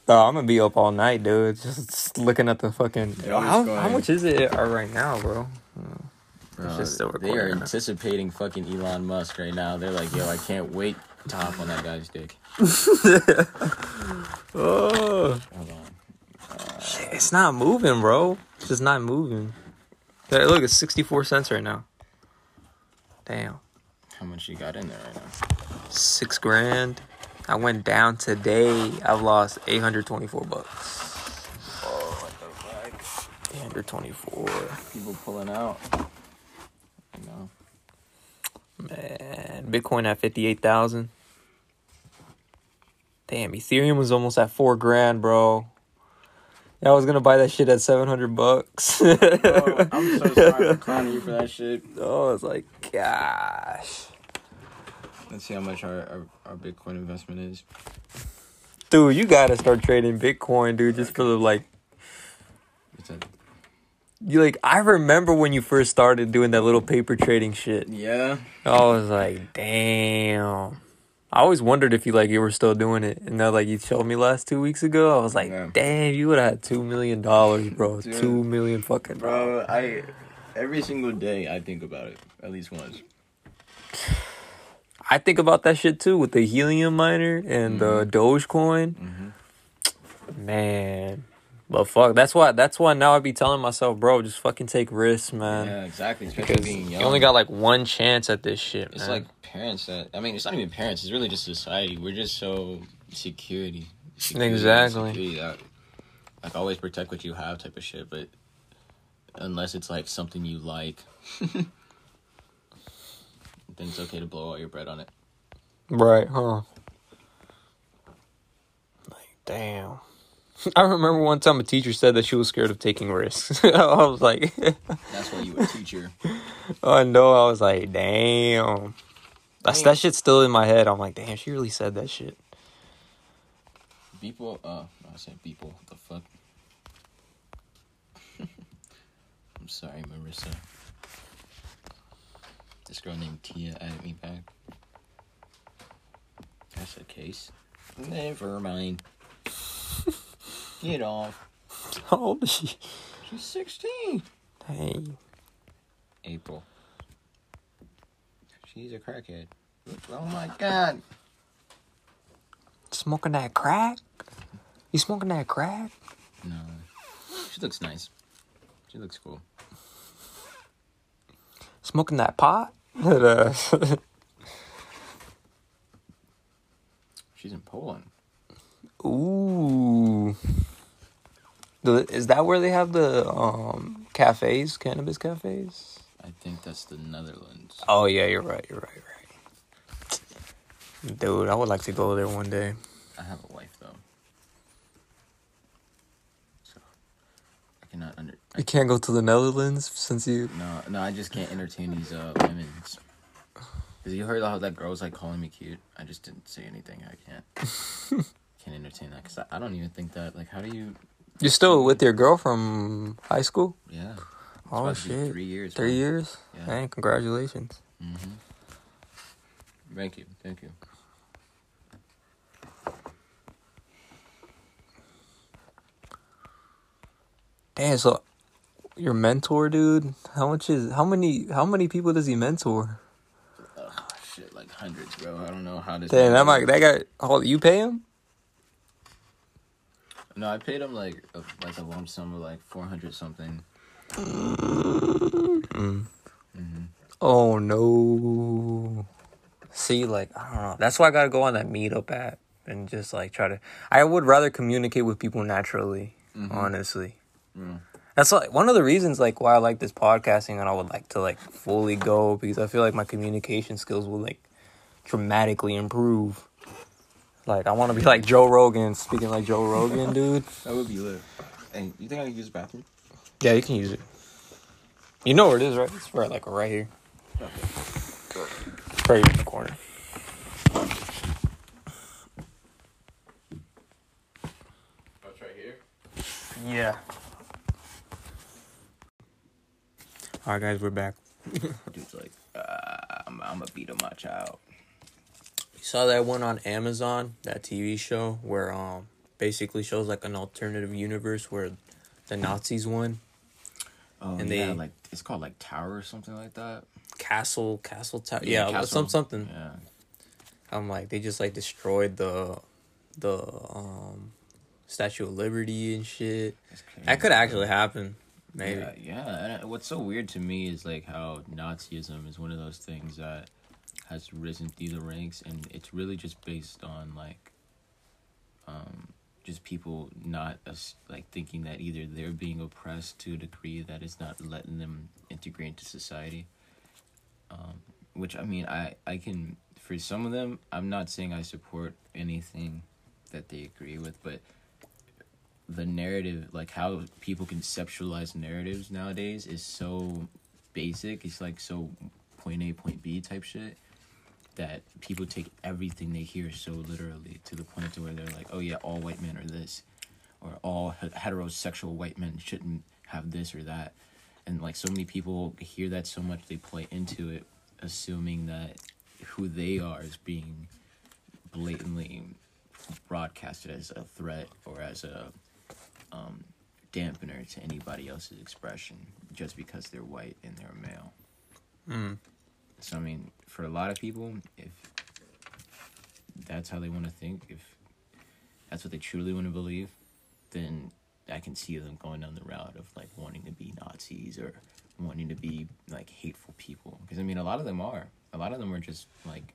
oh, I'm gonna be up all night, dude. Just looking at the fucking. It always How, how much is it uh, right now, bro? Bro, It's just still they are recording. anticipating fucking Elon Musk right now. They're like, yo, I can't wait to hop on that guy's dick. Oh, Hold on. it's not moving, bro. It's just not moving. There, look, it's sixty four cents right now. Damn, How much you got in there right now? six grand. I went down today. I've lost eight hundred twenty four bucks. Oh, what the fuck? Eight hundred twenty four. People pulling out. You know. Man, Bitcoin at fifty eight thousand. Damn, Ethereum was almost at four grand, bro. Yeah, I was gonna buy that shit at seven hundred bucks. Oh, I'm so sorry for clowning you for that shit. Oh, it's like, gosh, Let's see how much our, our, our Bitcoin investment is. dude, you gotta start trading Bitcoin, dude, just for the like. You like, I remember when you first started doing that little paper trading shit. yeah. I was like, damn. I always wondered if you like you were still doing it, and now like you showed me last two weeks ago. I was like, Yeah. damn, you would have had two million dollars, bro. Dude. Two million fucking Bro, I every single day I think about it at least once. I think about that shit too with the helium miner and the Dogecoin. Mhm. Man, But fuck, that's why. That's why now I be telling myself, bro, just fucking take risks, man. yeah, exactly. Especially Because being you only got like one chance at this shit. It's man. like parents that I mean, it's not even parents. It's really just society. We're just so security. security Exactly. security that, like always protect what you have type of shit. But unless it's like something you like, then it's okay to blow all your bread on it. Right, huh? Like, damn. I remember one time a teacher said that she was scared of taking risks. I was like, That's why you a teacher. I know. I was like, damn. That's that shit's still in my head. I'm like, damn, she really said that shit. People, uh, I said people. What the fuck? I'm sorry, Marissa. This girl named Tia added me back. That's the case. Never mind. Get off. How old is she? She's 16. Hey, April. She's a crackhead. Oh my god. smoking that crack? You smoking that crack? No. She looks nice. She looks cool. Smoking that pot? Uh, She's in Poland. Ooh. Is that where they have the um cafes, cannabis cafes? I think that's the Netherlands. Oh yeah, you're right. You're right. Right. Dude, I would like to go there one day. I have a wife though. So I cannot under You can't go to the Netherlands since you. no no I just can't entertain these uh women. Cause you heard how that girl was like calling me cute. I just didn't say anything. I can't can't entertain that because I, I don't even think that like how do you You're still with your girl from high school? yeah. Oh about to be shit! Three years. Three man. years? Yeah. Dang, congratulations. Mm-hmm. Thank you, thank you. Damn, so your mentor, dude. How much is? How many? How many people does he mentor? Ugh, shit, like hundreds, bro. I don't know how this. Damn, that man- might that guy. Hold, you pay him? No, I paid him like a, like a lump sum of like four hundred something. Mm-hmm. Oh no. See, like I don't know. That's why I gotta go on that meetup app and just like try to. I would rather communicate with people naturally. Mm-hmm. Honestly, Yeah. that's like one of the reasons like why I like this podcasting and I would like to like fully go because I feel like my communication skills will like dramatically improve. Like I want to be like Joe Rogan, speaking like Joe Rogan, dude. That would be lit. Hey, you think I can use the bathroom? Yeah, you can use it. You know where it is, right? It's right like right here. Right here in the corner. Oh, it's right here. Yeah. All right, guys, we're back. Dude's like, uh, I'm, I'm gonna beat him much out. You saw that one on Amazon, that TV show where um basically shows like an alternative universe where the Nazis won. Oh, And yeah, they- like it's called like Tower or something like that. Castle, Castle Tower. Yeah, some Castle. something. Yeah. I'm like they just like destroyed the the um Statue of Liberty and shit. That could actually happen. Maybe. Yeah, yeah. And what's so weird to me is like how Nazism is one of those things that has risen through the ranks, and it's really just based on like, um, just people not like thinking that either they're being oppressed to a degree that is not letting them integrate into society. Um, which I mean, I I can for some of them, I'm not saying I support anything that they agree with, but the narrative, like how people conceptualize narratives nowadays, is so basic. It's like so point A, point B type shit that people take everything they hear so literally to the point to where they're like, oh yeah, all white men are this, or all heterosexual white men shouldn't have this or that, and like so many people hear that so much they play into it, assuming that who they are is being blatantly broadcasted as a threat or as a um, dampener to anybody else's expression just because they're white and they're male. Mm. So I mean, for a lot of people, if that's how they want to think, if that's what they truly want to believe, then I can see them going down the route of like wanting to be Nazis or wanting to be like hateful people. Because I mean, a lot of them are. A lot of them are just like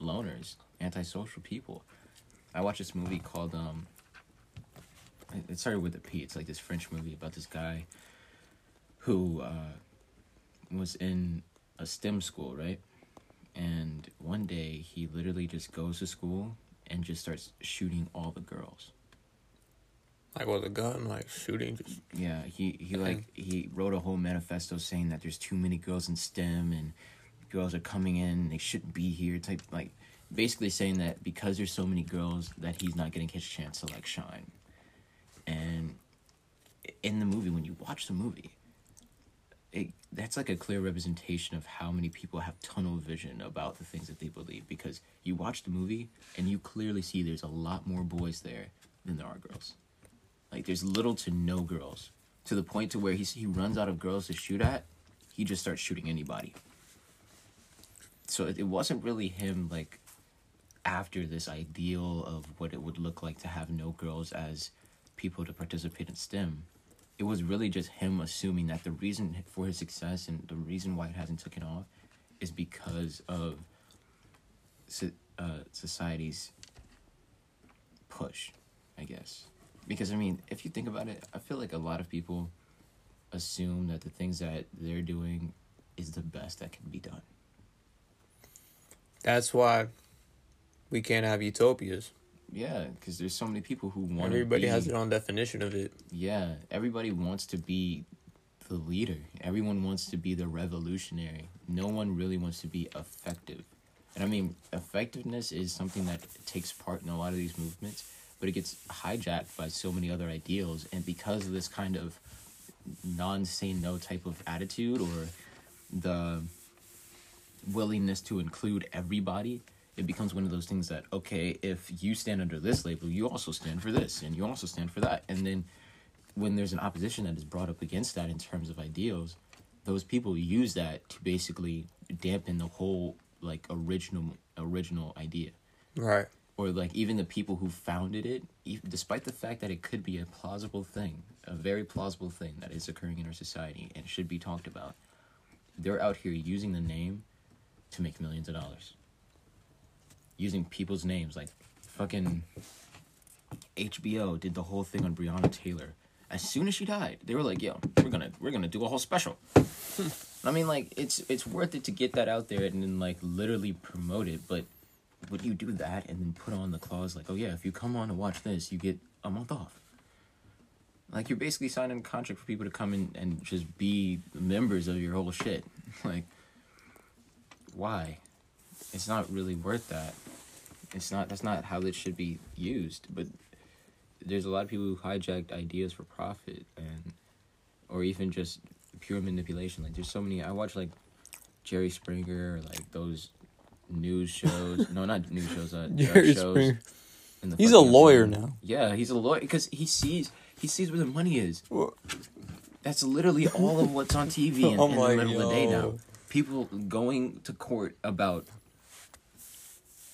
loners, antisocial people. I watched this movie called um. it- started with a P. It's like this French movie about this guy who uh, was in a STEM school, right? And one day he literally just goes to school and just starts shooting all the girls. Like with a gun, like shooting. Just Yeah, he he like he wrote a whole manifesto saying that there's too many girls in STEM and girls are coming in, they shouldn't be here. Type like basically saying that because there's so many girls that he's not getting his chance to like shine. And in the movie, when you watch the movie, that's like a clear representation of how many people have tunnel vision about the things that they believe because you watch the movie and you clearly see there's a lot more boys there than there are girls. Like there's little to no girls to the point to where he he runs out of girls to shoot at, he just starts shooting anybody. So it, it wasn't really him like after this ideal of what it would look like to have no girls as people to participate in STEM. It was really just him assuming that the reason for his success and the reason why it hasn't taken off is because of so, uh, society's push, I guess. Because I mean, if you think about it, I feel like a lot of people assume that the things that they're doing is the best that can be done. That's why we can't have utopias. Yeah, because there's so many people who want. Everybody be, has their own definition of it. Yeah, everybody wants to be the leader. Everyone wants to be the revolutionary. No one really wants to be effective. And I mean, effectiveness is something that takes part in a lot of these movements, but it gets hijacked by so many other ideals. And because of this kind of non say no type of attitude or the willingness to include everybody, it becomes one of those things that, okay, if you stand under this label, you also stand for this, and you also stand for that. And then when there's an opposition that is brought up against that in terms of ideals, those people use that to basically dampen the whole like original original idea Right. or like even the people who founded it despite the fact that it could be a plausible thing a very plausible thing that is occurring in our society and should be talked about they're out here using the name to make millions of dollars using people's names like fucking HBO did the whole thing on Breonna Taylor as soon as she died they were like yo we're gonna we're gonna do a whole special hmm. I mean, like it's it's worth it to get that out there and then like literally promote it. But would you do that and then put on the clause like, oh yeah, if you come on to watch this, you get a month off? Like you're basically signing a contract for people to come in and just be members of your whole shit. Like, why? It's not really worth that. It's not. That's not how this should be used. But there's a lot of people who hijacked ideas for profit and, or even just pure manipulation. Like there's so many. I watch like Jerry Springer, or, like those news shows. no, not news shows. Uh, Jerry shows. Springer. He's a lawyer afternoon. now. Yeah, he's a lawyer because he sees he sees where the money is. That's literally all of what's on TV in, I'm in the middle of the day now. People going to court about,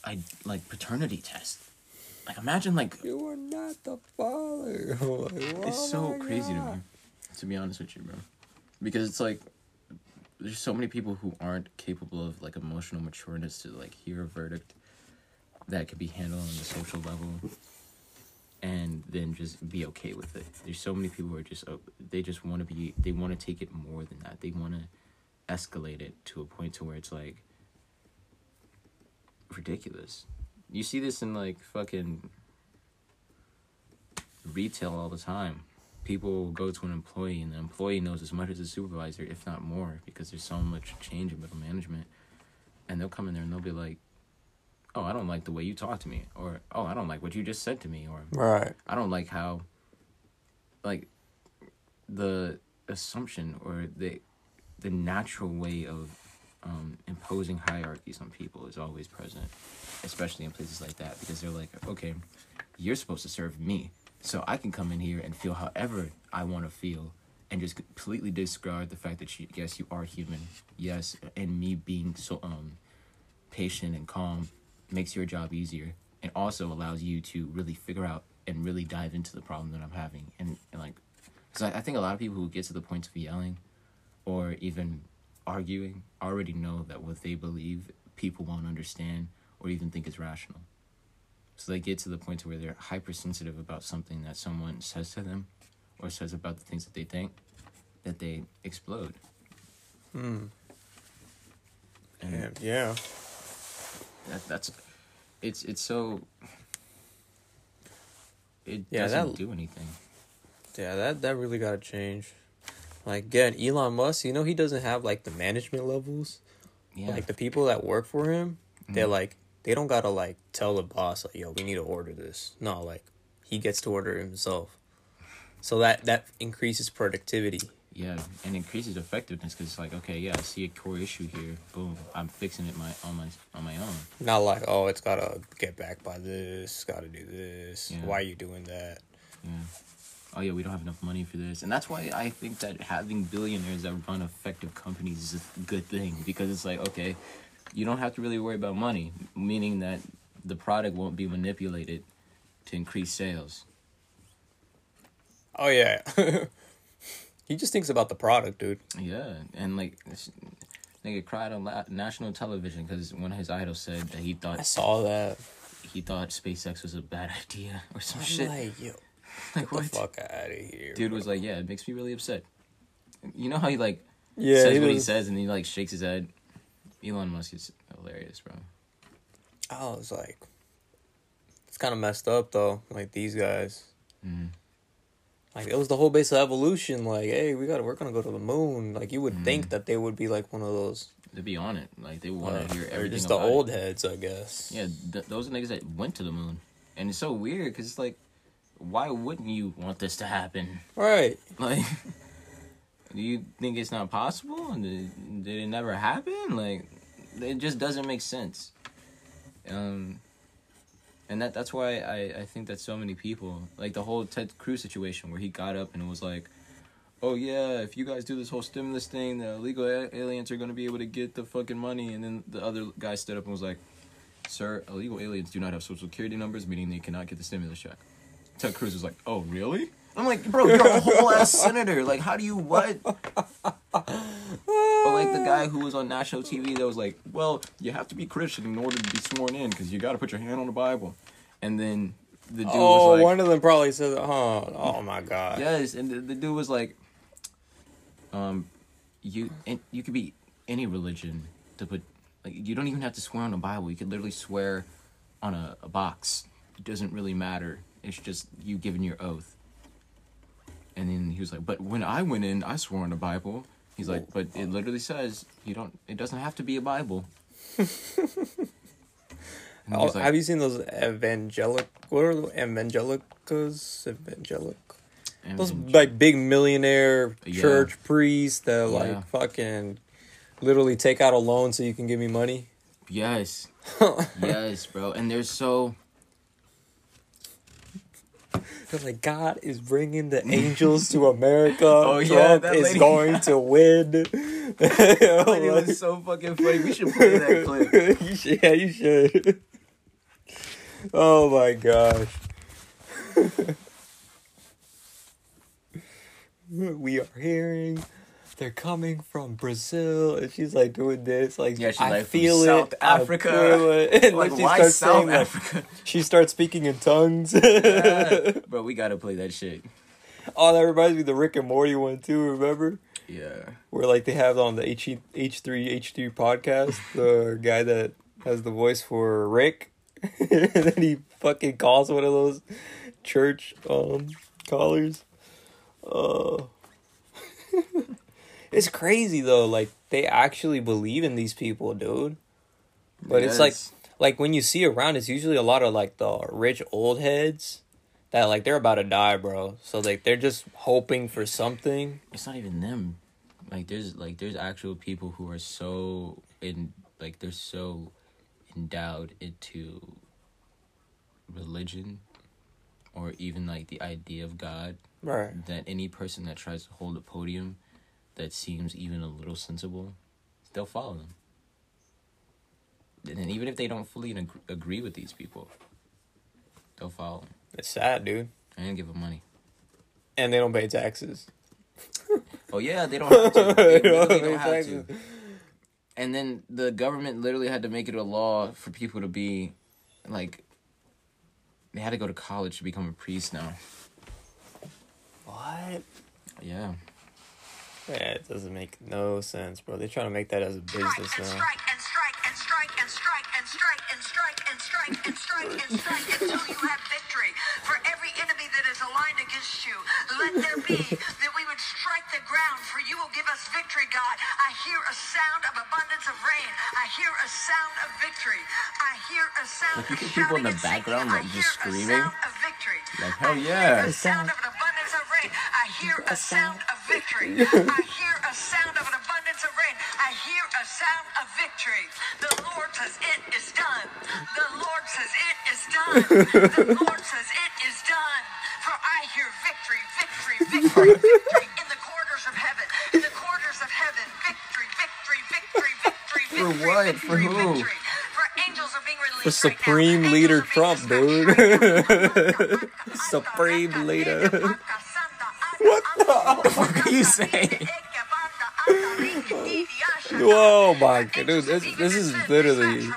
I like paternity test. Like imagine like You are not the father. Like, it's oh so my crazy to me, to be honest with you, bro. Because it's like there's so many people who aren't capable of like emotional matureness to like hear a verdict that could be handled on the social level and then just be okay with it. There's so many people who are just uh, they just want to be they want to take it more than that. They want to escalate it to a point to where it's like ridiculous. You see this in like fucking retail all the time. People go to an employee and the employee knows as much as the supervisor, if not more, because there's so much change in middle management. And they'll come in there and they'll be like, Oh, I don't like the way you talk to me or oh I don't like what you just said to me or Right. I don't like how like the assumption or the the natural way of um, imposing hierarchies on people is always present, especially in places like that because they're like, okay, you're supposed to serve me, so I can come in here and feel however I want to feel, and just completely disregard the fact that you, yes, you are human, yes, and me being so um patient and calm makes your job easier and also allows you to really figure out and really dive into the problem that I'm having and, and like because I, I think a lot of people who get to the point of yelling or even arguing already know that what they believe people won't understand or even think is rational. So they get to the point where they're hypersensitive about something that someone says to them or says about the things that they think that they explode. Hmm. And Yeah. that, that's it's it's so it Yeah, doesn't that- do anything. Yeah, that that really gotta change. Like again, Elon Musk, you know he doesn't have like the management levels. Yeah. Like the people that work for him, they're Mhm. like they don't gotta like tell the boss like, yo, we need to order this. No, like he gets to order it himself. So that that increases productivity. Yeah, and increases effectiveness because it's like, okay, yeah, I see a core issue here. Boom, I'm fixing it my on my on my own. Not like, oh, it's gotta get back by this, gotta do this. Yeah. Why are you doing that? Yeah. Oh yeah, we don't have enough money for this, and that's why I think that having billionaires that run effective companies is a good thing because it's like, okay, you don't have to really worry about money, meaning that the product won't be manipulated to increase sales. Oh yeah. he just thinks about the product, dude. Yeah, and like nigga cried on la- national television because one of his idols said that he thought I saw that. he thought SpaceX was a bad idea or some I'm shit. like, yo, Like, get what? the fuck out of here. Dude was like, yeah, it makes me really upset. You know how he like Yeah, says he what he says and he like shakes his head. Elon Musk is hilarious, bro. I was like, it's kind of messed up though. Like these guys, Mhm. like it was the whole base of evolution. Like, hey, we got to we're gonna go to the moon. Like you would Mm. think that they would be like one of those. To be on it, like they would want Uh, to hear everything. just the about it. old heads, I guess. Yeah, th- those are niggas that went to the moon, and it's so weird because it's like, why wouldn't you want this to happen? Right. Like, do you think it's not possible? Did, did it never happen? Like, it just doesn't make sense. Um, and that that's why I, I think that so many people like the whole Ted Cruz situation where he got up and was like, "Oh yeah, if you guys do this whole stimulus thing, the illegal aliens are gonna be able to get the fucking money." And then the other guy stood up and was like, "Sir, illegal aliens do not have social security numbers, meaning they cannot get the stimulus check." Ted Cruz was like, "Oh really?" I'm like, "Bro, you're a whole ass senator. Like, how do you what?" Or like the guy who was on national TV that was like, "Well, you have to be Christian in order to be sworn in because you got to put your hand on the Bible." And then the dude oh, was like, one of them probably said, "Oh, oh my god." Yes, and the, the dude was like, um, you and you could be any religion to put like you don't even have to swear on the Bible. You could literally swear on a, a box. It doesn't really matter. It's just you giving your oath. And then he was like, "But when I went in, I swore on the Bible." He's like, "But it literally says you don't. It doesn't have to be a Bible." Oh, like- have you seen those evangelic? What are the evangelicals? Evangelic. Those like big millionaire Yeah. church priests that Yeah. like fucking literally take out a loan so you can give me money. Yes. yes, bro. And they're so They're like God is bringing the angels to America. Oh, yeah, Trump that is lady- going to win. That lady was so fucking funny. We should play that clip. you should, yeah, you should. oh my gosh. we are hearing they're coming from Brazil, and she's like doing this, like Yeah, she's I like, feel it, South Africa. it. And Like, then she why starts South saying, like, Africa? she starts speaking in tongues. Yeah. Bro, we gotta play that shit. oh, that reminds me of the Rick and Morty one too. Remember? Yeah. where like they have on the H H three H three podcast the guy that has the voice for Rick, and then he fucking calls one of those church um callers. Uh, it's crazy though. Like they actually believe in these people, dude. But it's like like when you see around, it's usually a lot of like the rich old heads that like they're about to die, bro. So like they're just hoping for something. It's not even them. Like there's like there's actual people who are so in like they're so endowed into religion or even like the idea of God Right. that any person that tries to hold a podium that seems even a little sensible, they'll follow them. And even if they don't fully ag- agree with these people, they'll follow them. It's sad, dude. I didn't give them money. And they don't pay taxes. Oh yeah, they don't have to. They really pay don't have taxes. to. And then the government literally had to make it a law for people to be, like, they had to go to college to become a priest now. What? Yeah. Yeah, it doesn't make no sense, bro. They're trying to make that as a business now. strike and strike and strike and strike and strike and strike and strike and strike and strike until you have victory. For every enemy that is aligned against you, let there be that we would strike the ground, for you will give us victory, God. I hear a sound of abundance of rain. I hear a sound of victory. I hear a sound Like, you of people in the shouting and singing. background, like, just screaming. sound of victory. Like, hell I hear a sound of an abundance of rain. I hear a sound of victory. I hear a sound of an abundance of rain. I hear a sound of victory. The Lord says it is done. The Lord says it is done. The Lord For released right. Supreme Leader Trump, dude. Supreme Leader. what What are you saying? Whoa, my god, dude, this this is literally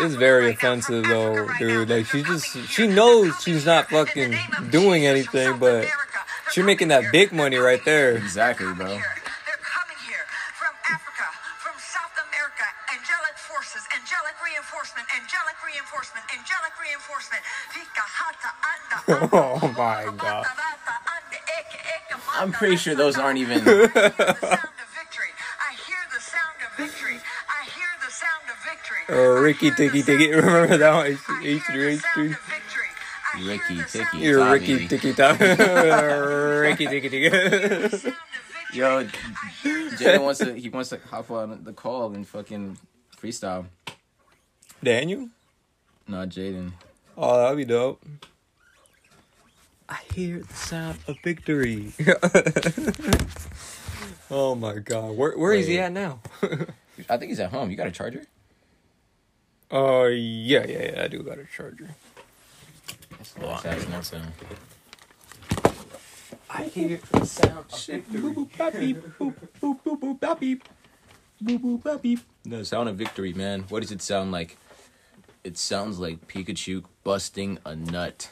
is very offensive though, dude. Like she just she knows she's not fucking doing anything, but she's making that big money right there. Exactly, bro. oh my god. I'm pretty sure those aren't even. Oh, Ricky Ticky Ticky. Remember that one? H3H3. Ricky Ticky. You're Ricky Ticky Ticky. Ricky Ticky Ticky. Yo, Jay wants to. He wants to hop on the call and fucking freestyle. Daniel? Not Jaden. Oh, that'd be dope. I hear the sound of victory. oh my god, where where is he at now? I think he's at home. You got a charger? Oh yeah, yeah, yeah. I do got a charger. Let's ask next time. I hear the sound of victory. The sound of victory, man. What does it sound like? It sounds like Pikachu busting a nut.